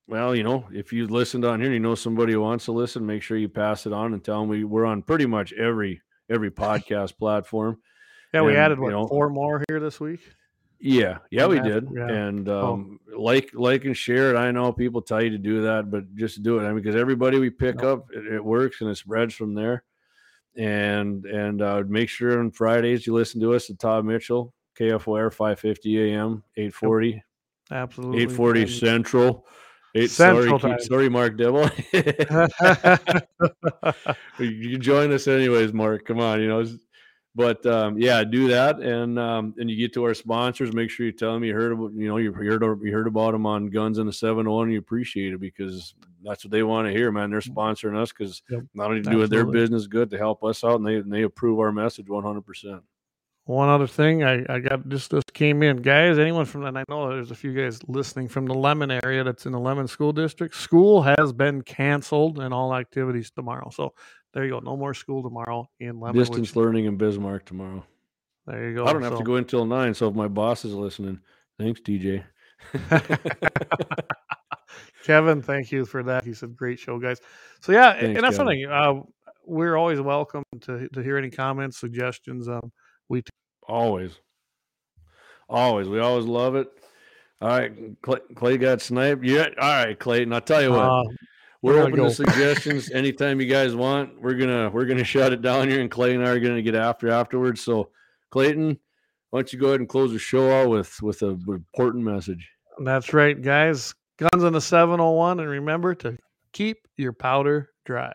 well, you know, if you listened on here, and you know somebody who wants to listen. Make sure you pass it on and tell them we we're on pretty much every every podcast platform. yeah. We and, added you know- four more here this week. Yeah, yeah, we did. yeah. And Oh. um, like, like, and share it. I know people tell you to do that, but just do it. I mean, because everybody we pick Yep. up, it, it works and it spreads from there. And and uh, make sure on Fridays you listen to us at Todd Mitchell, KFYR, five fifty AM, eight forty, Absolutely. eight forty And- Central. Eight, Central sorry. Keith- sorry, Mark Dibble. you can join us anyways, Mark. Come on, you know. But um, yeah, do that, and um, and you get to our sponsors. Make sure you tell them you heard about, you know, you heard you heard about them on Guns in the Seven Hundred One. You appreciate it because that's what they want to hear, man. They're sponsoring us because Yep, not only to do their business good to help us out, and they and they approve our message one hundred percent. One other thing, I, I got just this came in, guys. Anyone from and I know there's a few guys listening from the Lemmon area that's in the Lemmon School District. School has been canceled and all activities tomorrow. So there you go. No more school tomorrow in Lemmon. Distance which- learning in Bismarck tomorrow. there you go. I don't have to go until nine, so if my boss is listening, thanks, DJ. Kevin, thank you for that. He said, "Great show, guys." So yeah, Thanks, and that's Kevin. something. Uh, we're always welcome to to hear any comments, suggestions. Um, we Always. Always. We always love it. All right. Clay, Clay got sniped. Yeah. All right, Clayton. I'll tell you what. uh, we're open go. to suggestions anytime you guys want. We're gonna we're gonna shut it down here, and Clay and I are gonna get after afterwards. So, Clayton, why don't you go ahead and close the show out with with a important message? that's right, guys. Guns in the seven hundred one, and remember to keep your powder dry.